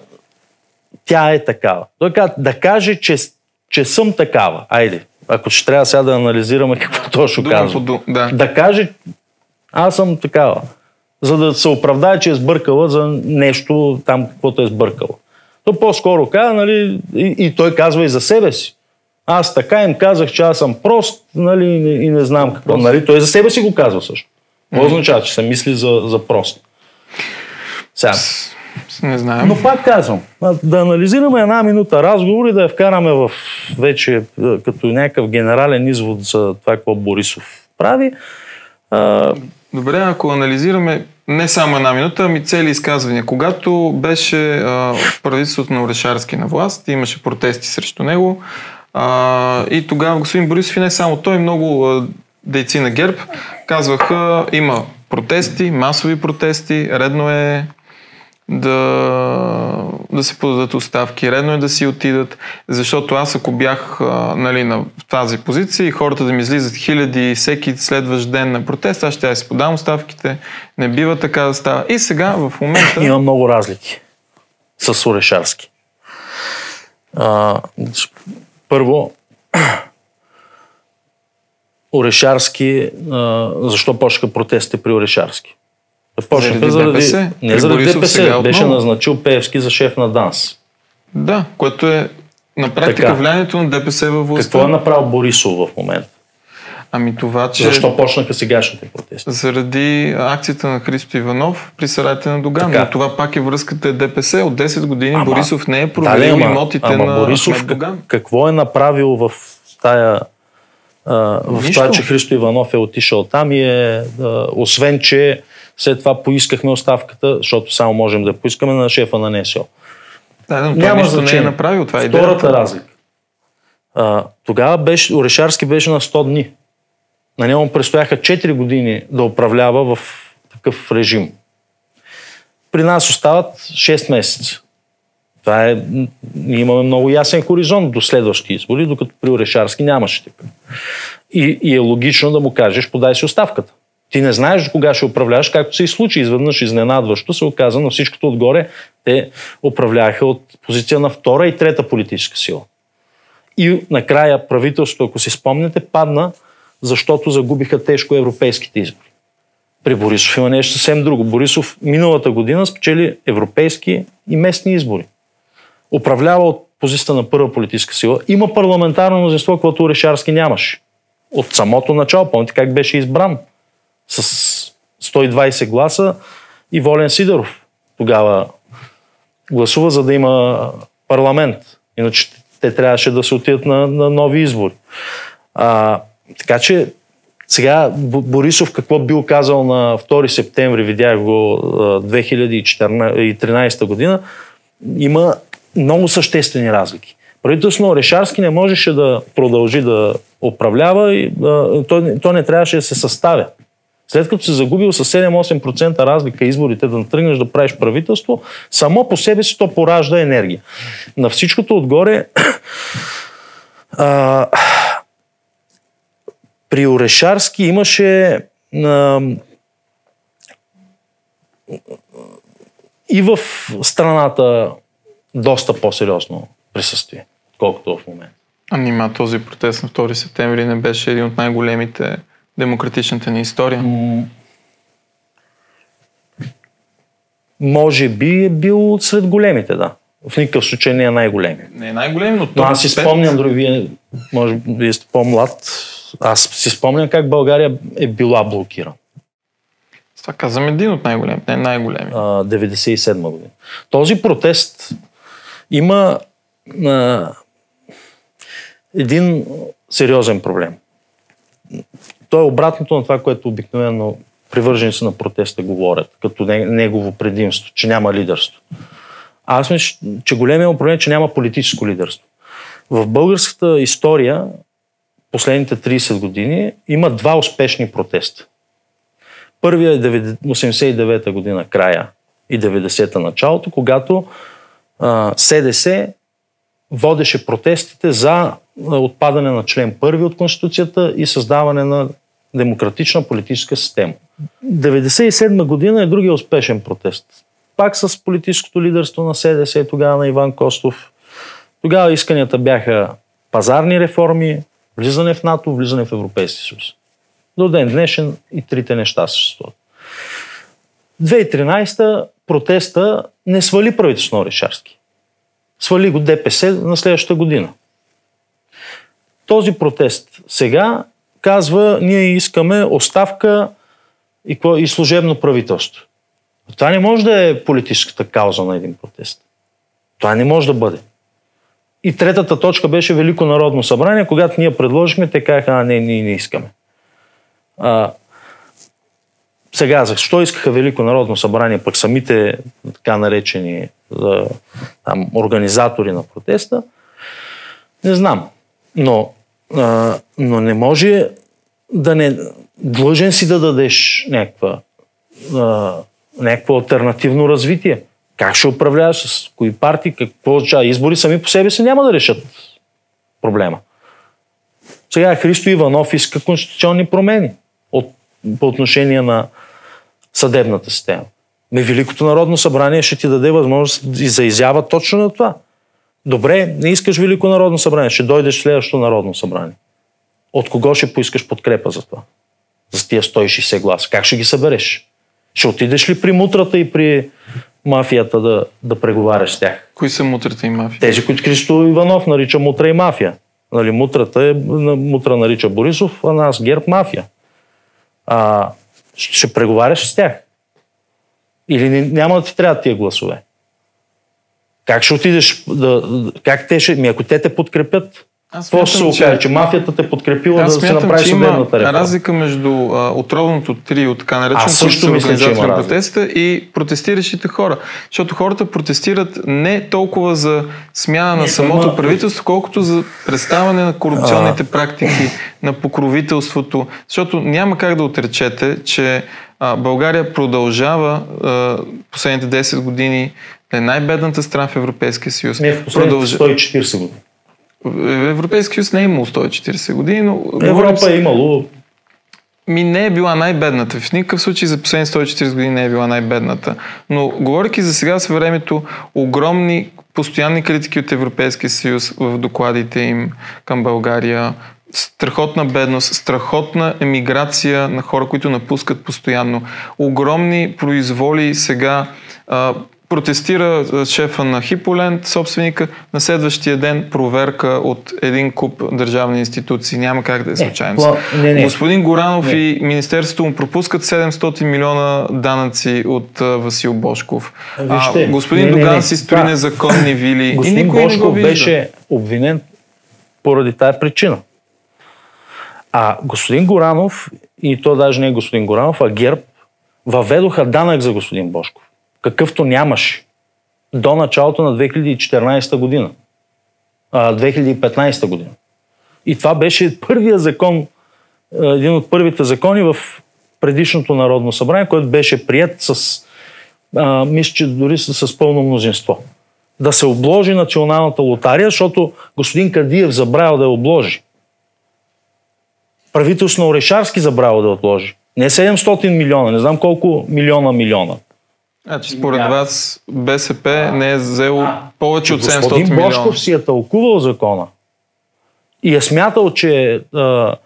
тя е такава. Той казва да каже, че, че съм такава. Айде, ако ще трябва сега да анализираме какво точно казва. Да. да каже, аз съм такава. За да се оправдае, че е сбъркала за нещо там, каквото е сбъркала. То по-скоро казва, нали, и, и той казва и за себе си. Аз така им казах, че аз съм прост, нали, и не, и не знам какво. Нали, той за себе си го казва също. Какво означава, че се мисли за, за прост? Сега. Не знаем. Но пак казвам, да анализираме една минута разговор и да я вкараме в вече е, като някакъв генерален извод за това, какво Борисов прави. А... Добре, ако анализираме не само една минута, ами цели изказвания. Когато беше а, правителството на Орешарски на власт, имаше протести срещу него а, и тогава господин Борисов и не само той, много а, дейци на ГЕРБ казваха, има протести, масови протести, редно е да, да се подадат оставки, редно е да си отидат, защото аз ако бях нали, на тази позиция и хората да ми излизат хиляди всеки следващ ден на протест, аз ще я си подам оставките, не бива така да става. И сега в момента... Има много разлики с Орешарски. А, първо, Орешарски, а, защо почнаха протестите при Орешарски? Почнаха заради, ДПС? Не заради ДПС, беше назначил Пеевски за шеф на ДАНС. Да, което е на практика така. влиянието на ДПС във властта. Какво е направил Борисов в момента? Ами това, че... Защо почнаха сегашните протести? Заради акцията на Христо Иванов при сарайте на Доган. Така. Но това пак е връзката ДПС. От 10 години ама, Борисов не е проверил да, имотите ама, на Борисов, Доган. Какво е направил в тая в Нищо. това, че Христо Иванов е отишъл там и е, а, освен, че след това поискахме оставката, защото само можем да поискаме на шефа на НСО. Да, но той Няма нищо не е значение. направил. Това е Втората идеята. разлика. А, тогава беше, Орешарски беше на 100 дни. На него му предстояха 4 години да управлява в такъв режим. При нас остават 6 месеца. Това е, ние имаме много ясен хоризонт до следващи избори, докато при Орешарски нямаше такъв. И, и е логично да му кажеш, подай си оставката. Ти не знаеш до кога ще управляваш, както се и случи изведнъж изненадващо, се оказа на всичкото отгоре, те управляваха от позиция на втора и трета политическа сила. И накрая правителството, ако си спомняте, падна, защото загубиха тежко европейските избори. При Борисов има нещо съвсем друго. Борисов миналата година спечели европейски и местни избори. Управлява от позицията на първа политическа сила. Има парламентарно мнозинство, което Орешарски нямаше. От самото начало, помните как беше избран? С 120 гласа и Волен Сидоров. Тогава гласува, за да има парламент. Иначе те трябваше да се отидат на, на нови избори. А, така че сега Бо- Борисов какво бил казал на 2 септември, видях го а, 2013 година, има много съществени разлики. Правителството на Орешарски не можеше да продължи да управлява и а, то, то не трябваше да се съставя. След като се загубил с 7-8% разлика изборите да тръгнеш да правиш правителство, само по себе си то поражда енергия. На всичкото отгоре а, при Орешарски имаше а, и в страната доста по-сериозно присъствие, колкото в момента. А нима този протест на 2 септември не беше един от най-големите демократичната ни история. М, Може би е бил сред големите, да. В никакъв случай не е най-големи. Не е най-голем, но, Но аз си спомням, други, вие, може би вие сте по-млад, аз си спомням как България е била блокирана. Това казвам един от най-големите, не най-големи. а, 97 година. Този протест има а, един сериозен проблем. То е обратното на това, което обикновено привърженици на протеста говорят, като не- негово предимство, че няма лидерство. Аз мисля, че големия проблем е, че няма политическо лидерство. В българската история последните 30 години има два успешни протеста. Първият е 89-та година края и 90-та началото, когато СДС водеше протестите за отпадане на член първи от Конституцията и създаване на демократична политическа система. 97 година е другия успешен протест. Пак с политическото лидерство на СДС, тогава на Иван Костов. Тогава исканията бяха пазарни реформи, влизане в НАТО, влизане в Европейския съюз. До ден днешен и трите неща съществуват. 2013 протеста не свали правителството на Орешарски. Свали го ДПС на следващата година. Този протест сега казва, ние искаме оставка и, и служебно правителство. Това не може да е политическата кауза на един протест. Това не може да бъде. И третата точка беше Велико народно събрание. Когато ние предложихме, те казаха, а не, ние не искаме. А, сега, защо искаха Велико народно събрание, пък самите така наречени там, организатори на протеста, не знам. Но, а, но не може да не... Длъжен си да дадеш някаква, а, някакво альтернативно развитие. Как ще управляваш, с кои партии, какво означава? Избори сами по себе си няма да решат проблема. Сега Христо Иванов иска конституционни промени от, по отношение на съдебната система. Ме Великото народно събрание ще ти даде възможност и за изява точно на това. Добре, не искаш Велико народно събрание, ще дойдеш в следващото народно събрание. От кого ще поискаш подкрепа за това? За тия 160 гласа. Как ще ги събереш? Ще отидеш ли при мутрата и при мафията да, да преговаряш с тях? Кои са мутрата и мафия? Тези, които Христо Иванов нарича мутра и мафия. Нали, мутрата е, мутра нарича Борисов, а нас герб мафия. А, ще, преговаряш с тях. Или няма да ти трябва тия гласове. Как ще отидеш, да, как те ще, ми ако те те подкрепят, Аз Това се смятам, окаже, че мафията те подкрепила Аз да се смятам, направи че има съдебната реформа. разлика между а, отровното трио, така наречено, Аз също мисля, че има на протеста и протестиращите хора. Защото хората протестират не толкова за смяна на Не, самото има- правителство, колкото за представяне на корупционните практики, на покровителството. Защото няма как да отречете, че а, България продължава а, последните 10 години да е най-бедната страна в Европейския съюз. Не, в последните Продължа- 140 години. Европейския съюз не е имал 140 години, но Европа е имало ми не е била най-бедната. В никакъв случай за последните 140 години не е била най-бедната. Но говоряки за сега с времето, огромни постоянни критики от Европейския съюз в докладите им към България, страхотна бедност, страхотна емиграция на хора, които напускат постоянно, огромни произволи сега. Протестира шефа на Хиполент, собственика, на следващия ден проверка от един куп държавни институции. Няма как да е случайно. това- не, не. Господин Горанов Не. и Министерството му пропускат 700 милиона данъци от а, Васил Бошков. Вижте, а, господин не, не, Доган не. си строи Да. незаконни вили и Господин никой не го Бошков вижда. беше обвинен поради тая причина. А господин Горанов, и то даже не е господин Горанов, а ГЕРБ, въведоха данък за господин Бошков, какъвто нямаше до началото на 2014 година. А, 2015 година. И това беше първия закон, един от първите закони в предишното Народно събрание, който беше прият с, а, мисля, че дори с, с пълно мнозинство. Да се обложи националната лотария, защото господин Кадиев забравил да я обложи. Правителство на Орешарски забравил да отложи. Не 700 милиона, не знам колко милиона милиона. Значи, според Няма. вас БСП не е взело повече от 700 Господин милиона. Бошков си е тълкувал закона и е смятал, че а,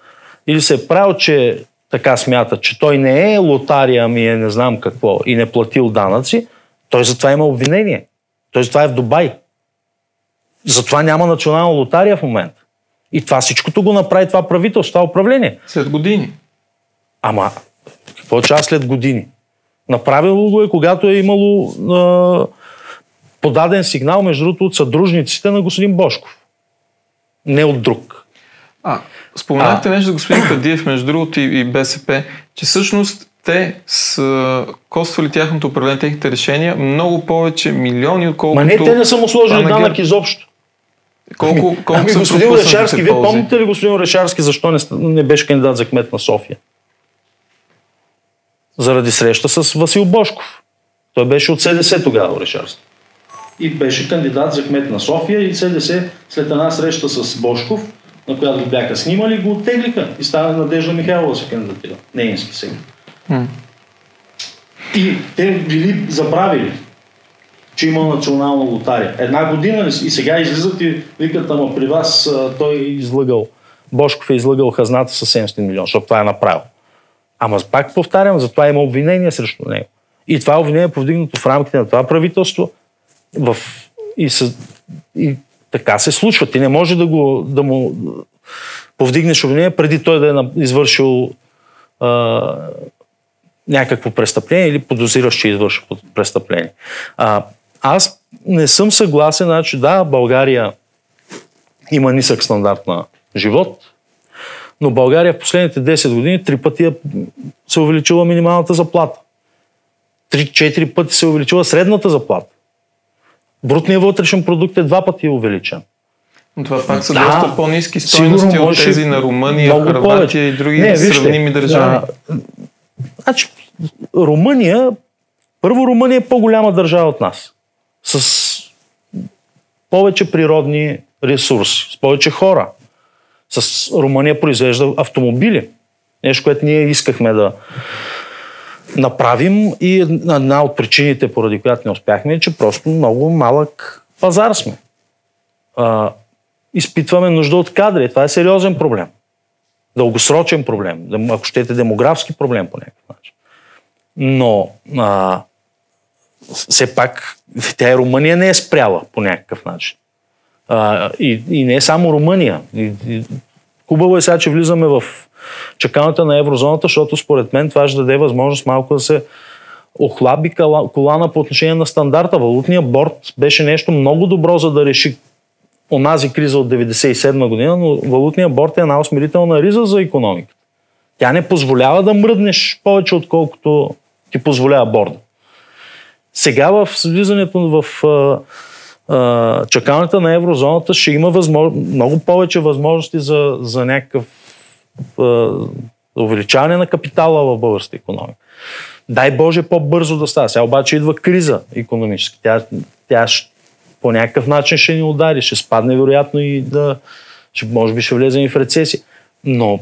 или се е правил, че така смята, че той не е лотария, ами е не знам какво и не платил данъци, той затова има обвинение. Той затова е в Дубай. Затова няма национална лотария в момента. И това всичкото го направи това правителство, това управление. След години. Ама, какво час след години? Направило го е, когато е имало а, подаден сигнал, между другото, от съдружниците на господин Бошков. Не от друг. А, споменахте нещо за господин Кадиев, между другото и, и БСП, че всъщност те са коствали тяхното управление, техните решения много повече милиони, отколкото... Ма не, те не са му сложили на данък изобщо. Колко, колко ами, господин Орешарски, вие помните ли господин Орешарски, защо не, не беше кандидат за кмет на София? Заради среща с Васил Бошков. Той беше от СДС тогава, Орешарски. И беше кандидат за кмет на София и СДС след една среща с Бошков, на която го бяха снимали, го оттеглиха и стана Надежда Михайлова да се кандидатира. Нейнски сега. М. И те били забравили, че има национална лотария. Една година и сега излизат и викат, ама при вас той е излъгал. Бошков е излъгал хазната с 700 милиона, защото това е направил. Ама пак повтарям, затова има обвинение срещу него. И това обвинение е повдигнато в рамките на това правителство в... и, с... и така се случва. Ти не може да, го, да му повдигнеш обвинение преди той да е извършил а, някакво престъпление или подозираш, че извършва престъпление. А, аз не съм съгласен, значи да, България има нисък стандарт на живот, но България в последните 10 години три пъти е, се увеличила минималната заплата. Три-четири пъти се е увеличила средната заплата. Брутният вътрешен продукт е два пъти увеличен. Но Това пак са Да, доста по-низки сигурно стойности от тези на Румъния, повече. и други Не, вижте, сравними държави. а, Значи, Румъния, първо Румъния е по-голяма държава от нас. С повече природни ресурси, с повече хора. С Румъния произвежда автомобили. Нещо, което ние искахме да направим и една от причините, поради която не успяхме, е, че просто много малък пазар сме. А, изпитваме нужда от кадри. Това е сериозен проблем. Дългосрочен проблем. Ако щете, демографски проблем по някакъв начин. Но а, все пак тя и Румъния не е спряла по някакъв начин. А, и, и не е само Румъния. И, и, хубаво е сега, че влизаме в чакалната на еврозоната, защото според мен това ще даде възможност малко да се охлаби колана по отношение на стандарта. Валутния борт беше нещо много добро, за да реши онази криза от 97 година, но валутния борт е една усмирителна риза за економиката. Тя не позволява да мръднеш повече, отколкото ти позволява борда. Сега в влизането в а, а, чакалната на еврозоната ще има възмож... много повече възможности за, за някакъв а, увеличаване на капитала в българската економика. Дай Боже по-бързо да става. Сега обаче идва криза економическа. Тя, тя по някакъв начин ще ни удари, ще спадне вероятно и да, ще, може би ще влезем и в рецесия. Но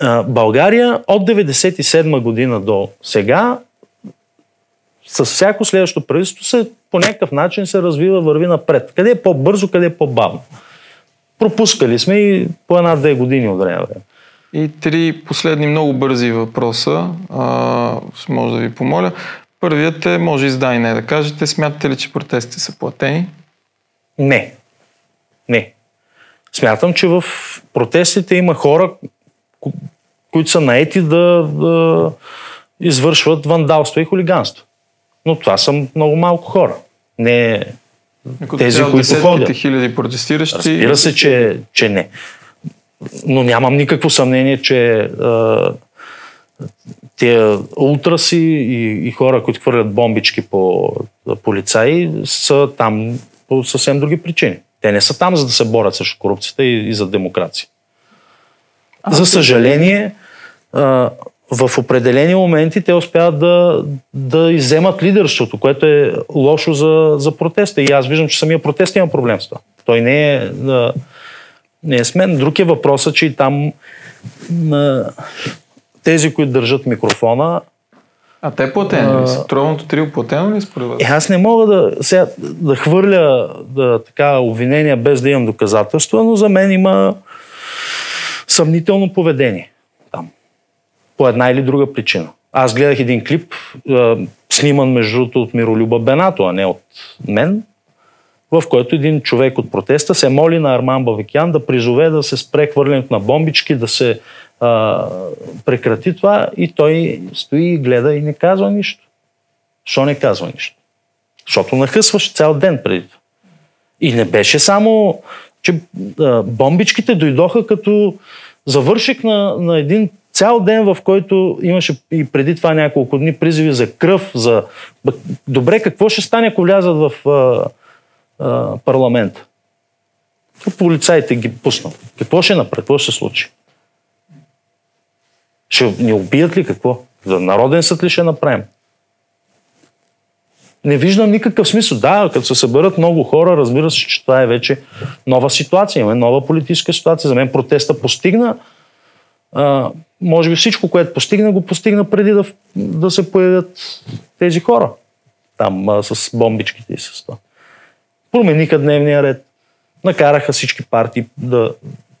а, България от 97 година до сега с всяко следващо правителство се по някакъв начин се развива, върви напред. Къде е по-бързо, къде е по-бавно. Пропускали сме и по една-две години от време. И три последни много бързи въпроса. А, може да ви помоля. Първият е, може и да и не да кажете, смятате ли, че протестите са платени? Не. Не. Смятам, че в протестите има хора, които са наети да, да извършват вандалство и хулиганство. Но това са много малко хора. Не тези, които ходят. хиляди протестиращи. Разбира се, че, че не. Но нямам никакво съмнение, че а, тия ултраси и, и хора, които хвърлят бомбички по полицаи, са там по съвсем други причини. Те не са там, за да се борят срещу корупцията и, и за демокрация. А, за съжаление, а, в определени моменти те успяват да, да изземат лидерството, което е лошо за, за протеста. И аз виждам, че самия протест има проблем с това. Той не е, не е с мен. Друг е въпросът, че и там тези, които държат микрофона. А те платени ли са? Тройното трио платено ли според вас? Е, аз не мога да, сега, да хвърля да, така, обвинения без да имам доказателства, но за мен има съмнително поведение. По една или друга причина. Аз гледах един клип, сниман между другото от Миролюба Бенато, а не от мен, в който един човек от протеста се моли на Арман Бавикян да призове да се спре хвърлянето на бомбички, да се а, прекрати това и той стои и гледа и не казва нищо. Защо не казва нищо? Защото нахъсваш цял ден преди това. И не беше само, че а, бомбичките дойдоха като завършик на, на един цял ден, в който имаше и преди това няколко дни призиви за кръв, за... Добре, какво ще стане, ако влязат в а, а, парламента? Полицаите ги пуснат. Какво ще направи? Какво ще се случи? Ще ни убият ли какво? За народен съд ли ще направим? Не виждам никакъв смисъл. Да, като се съберат много хора, разбира се, че това е вече нова ситуация. Имаме нова политическа ситуация. За мен протеста постигна. Може би всичко, което постигна, го постигна преди да, да се появят тези хора. Там а, с бомбичките и с това. Промениха дневния ред. Накараха всички партии да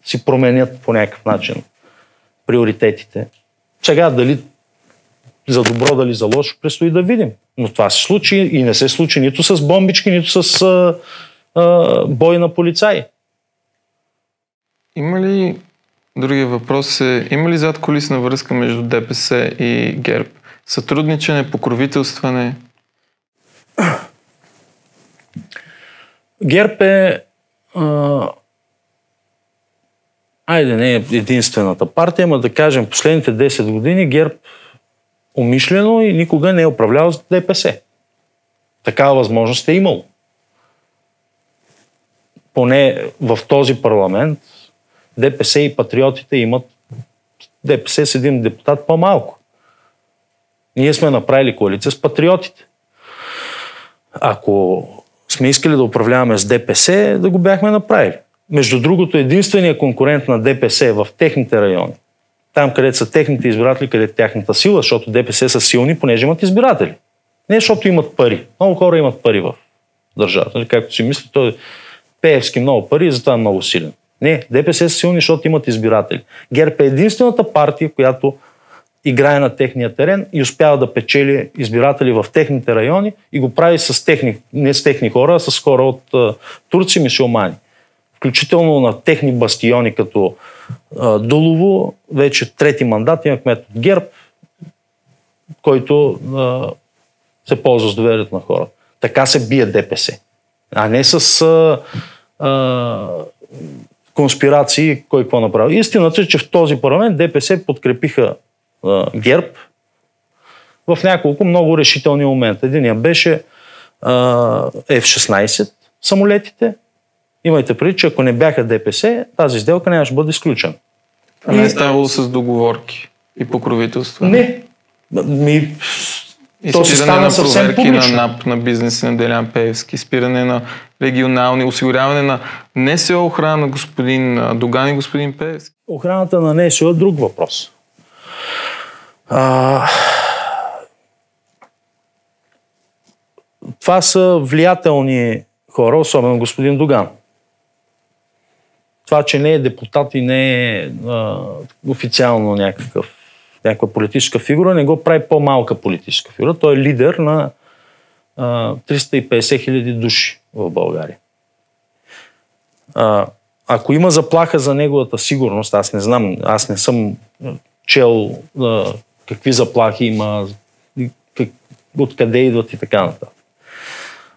си променят по някакъв начин приоритетите. Сега дали за добро, дали за лошо, предстои да видим. Но това се случи и не се случи нито с бомбички, нито с а, а, бой на полицаи. Има ли, другия въпрос е, има ли зад колисна връзка между ДПС и ГЕРБ? Сътрудничене, покровителстване? ГЕРБ е а, айде не е единствената партия, но да кажем последните 10 години ГЕРБ умишлено и никога не е управлявал с ДПС. Такава възможност е имало. Поне в този парламент ДПС и патриотите имат ДПС с един депутат по-малко. Ние сме направили коалиция с патриотите. Ако сме искали да управляваме с ДПС, да го бяхме направили. Между другото, единственият конкурент на ДПС е в техните райони, там където са техните избиратели, където е тяхната сила, защото ДПС са силни, понеже имат избиратели. Не защото имат пари. Много хора имат пари в държавата. Нали, както си мисли, той е Пеевски много пари и затова е много силен. Не, ДПС са силни, защото имат избиратели. ГЕРБ е единствената партия, която играе на техния терен и успява да печели избиратели в техните райони и го прави с техни, не с техни хора, а с хора от uh, турци, мисиомани включително на техни бастиони като а, Дулово, вече трети мандат има кмет от ГЕРБ, който а, се ползва с доверието на хората. Така се бие ДПС. А не с а, а, конспирации, кой какво направи. Истината е, че в този парламент ДПС подкрепиха а, ГЕРБ в няколко много решителни момента. Единия беше а, F-16 самолетите. Имайте преди, че ако не бяха ДПС, тази сделка нямаше да бъде изключена. А не е ставало с договорки и покровителство? Не. Ми, И то спиране стана на съвсем проверки на публично. НАП, на бизнеса на Делян Певски, спиране на регионални, осигуряване на НСО охрана на господин Доган и господин Певски. Охраната на НСО е друг въпрос. А, това са влиятелни хора, особено господин Доган. Това, че не е депутат и не е а, официално някакъв, някаква политическа фигура, не го прави по-малка политическа фигура. Той е лидер на а, 350 хиляди души в България. А, ако има заплаха за неговата сигурност, аз не знам, аз не съм чел а, какви заплахи има, как, откъде идват и така нататък.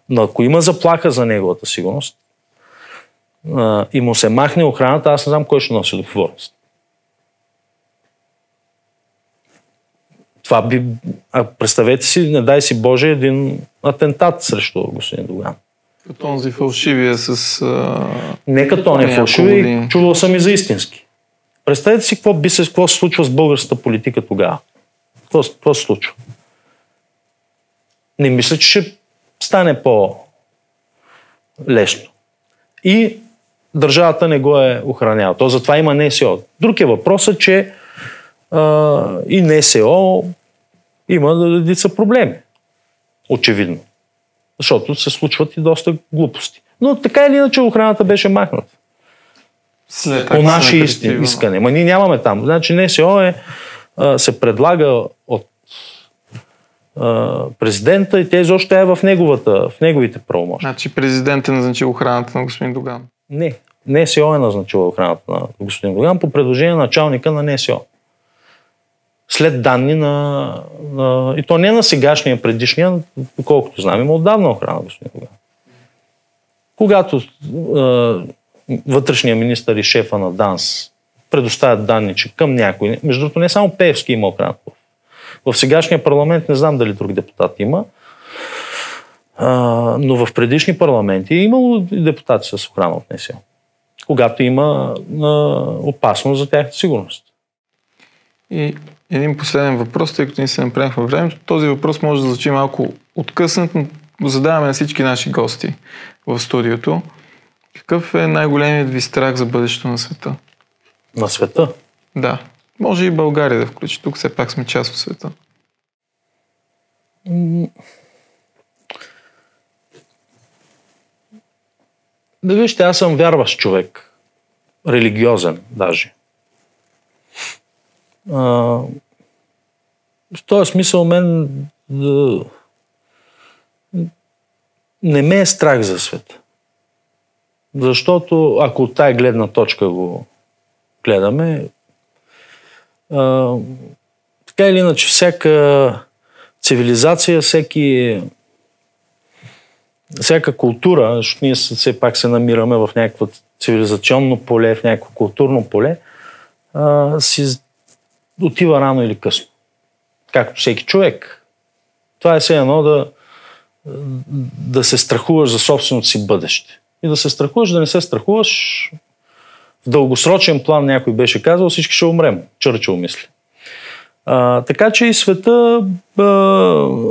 Но ако има заплаха за неговата сигурност а, и му се махне охраната, аз не знам кой ще носи отговорност. Това би... А представете си, не дай си Боже, един атентат срещу господин Доган. Като онзи фалшивия с... А... Не като не фалшиви, чувал съм и за истински. Представете си какво би се, какво се случва с българската политика тогава. Какво, какво се случва? Не мисля, че ще стане по-лесно. И държавата не го е охранява. То затова има НСО. Друг е въпросът, че а, и НСО има редица проблеми. Очевидно. Защото се случват и доста глупости. Но така или иначе охраната беше махната. След По наше на истин, искане. Ма ние нямаме там. Значи НСО е, а, се предлага от а, президента и тя изобщо е в, неговата, в неговите правомощи. Значи президент е назначил охраната на господин Доган. Не. НСО е назначила охраната на господин Доган по предложение на началника на НСО. След данни на, на... И то не на сегашния, предишния, доколкото знам, има отдавна охрана на господин Доган. Когато е, вътрешния министър и шефа на ДАНС предоставят данни, че към някой, между другото не само Певски има охрана. В сегашния парламент не знам дали друг депутат има, а, но в предишни парламенти е имало депутати с охрана от НСО, когато има а, опасност за тяхната сигурност. И един последен въпрос, тъй като ни се направихме времето. Този въпрос може да звучи малко откъснат, но го задаваме на всички наши гости в студиото. Какъв е най-големият ви страх за бъдещето на света? На света. Да. Може и България да включи. Тук все пак сме част от света. Да вижте, аз съм вярващ човек. Религиозен даже. А, в този смисъл мен да, не ме е страх за света. Защото ако от тая гледна точка го гледаме, а, така или иначе всяка цивилизация, всеки всяка култура, защото ние все пак се намираме в някакво цивилизационно поле, в някакво културно поле, а, си отива рано или късно. Както всеки човек. Това е все едно да, да се страхуваш за собственото си бъдеще. И да се страхуваш, да не се страхуваш. В дългосрочен план някой беше казал, всички ще умрем. Чърчил мисли. А, така че и света, а,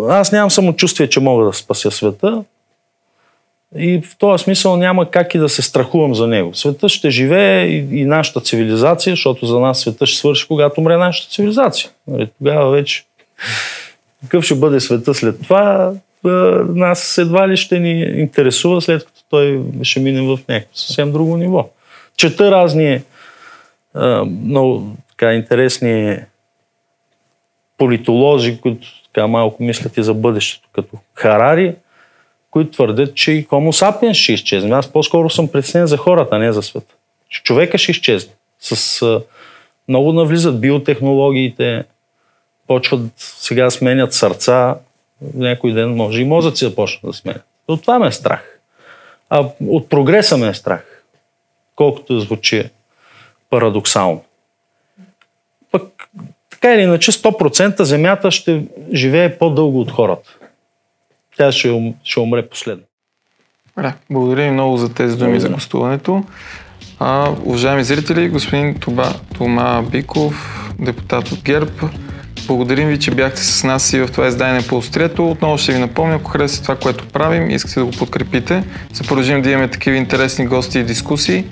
аз нямам самочувствие, че мога да спася света. И в този смисъл няма как и да се страхувам за него. Света ще живее и, и нашата цивилизация, защото за нас света ще свърши, когато умре нашата цивилизация. Нали, Тогава вече какъв ще бъде света след това, нас едва ли ще ни интересува, след като той ще мине в някакво съвсем друго ниво. Чета разни много така интересни политолози, които така малко мислят и за бъдещето, като Харари, които твърдят, че и Homo sapiens ще изчезне. Аз по-скоро съм притеснен за хората, а не за света. Че човека ще изчезне. С, много навлизат биотехнологиите, почват сега да сменят сърца, някой ден може и мозъци да почнат да сменят. От това ме е страх. А от прогреса ме е страх. Колкото звучи парадоксално. Пък, така или иначе, 100% Земята ще живее по-дълго от хората. Тя ще, ум, ще умре последно. Добре, благодаря ви много за тези думи Благодаря. за гостуването. А, уважаеми зрители, господин Тоба, Тома Биков, депутат от ГЕРБ, благодарим ви, че бяхте с нас и в това издание по Острието. Отново ще ви напомня, ако харесате това, което правим, искате да го подкрепите, се продължим да имаме такива интересни гости и дискусии.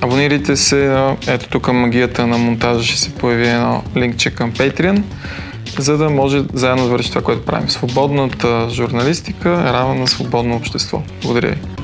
Абонирайте се, ето тук магията на монтажа ще се появи едно линкче към Patreon, за да може заедно да върши това, което правим. Свободната журналистика е равна на свободно общество. Благодаря ви.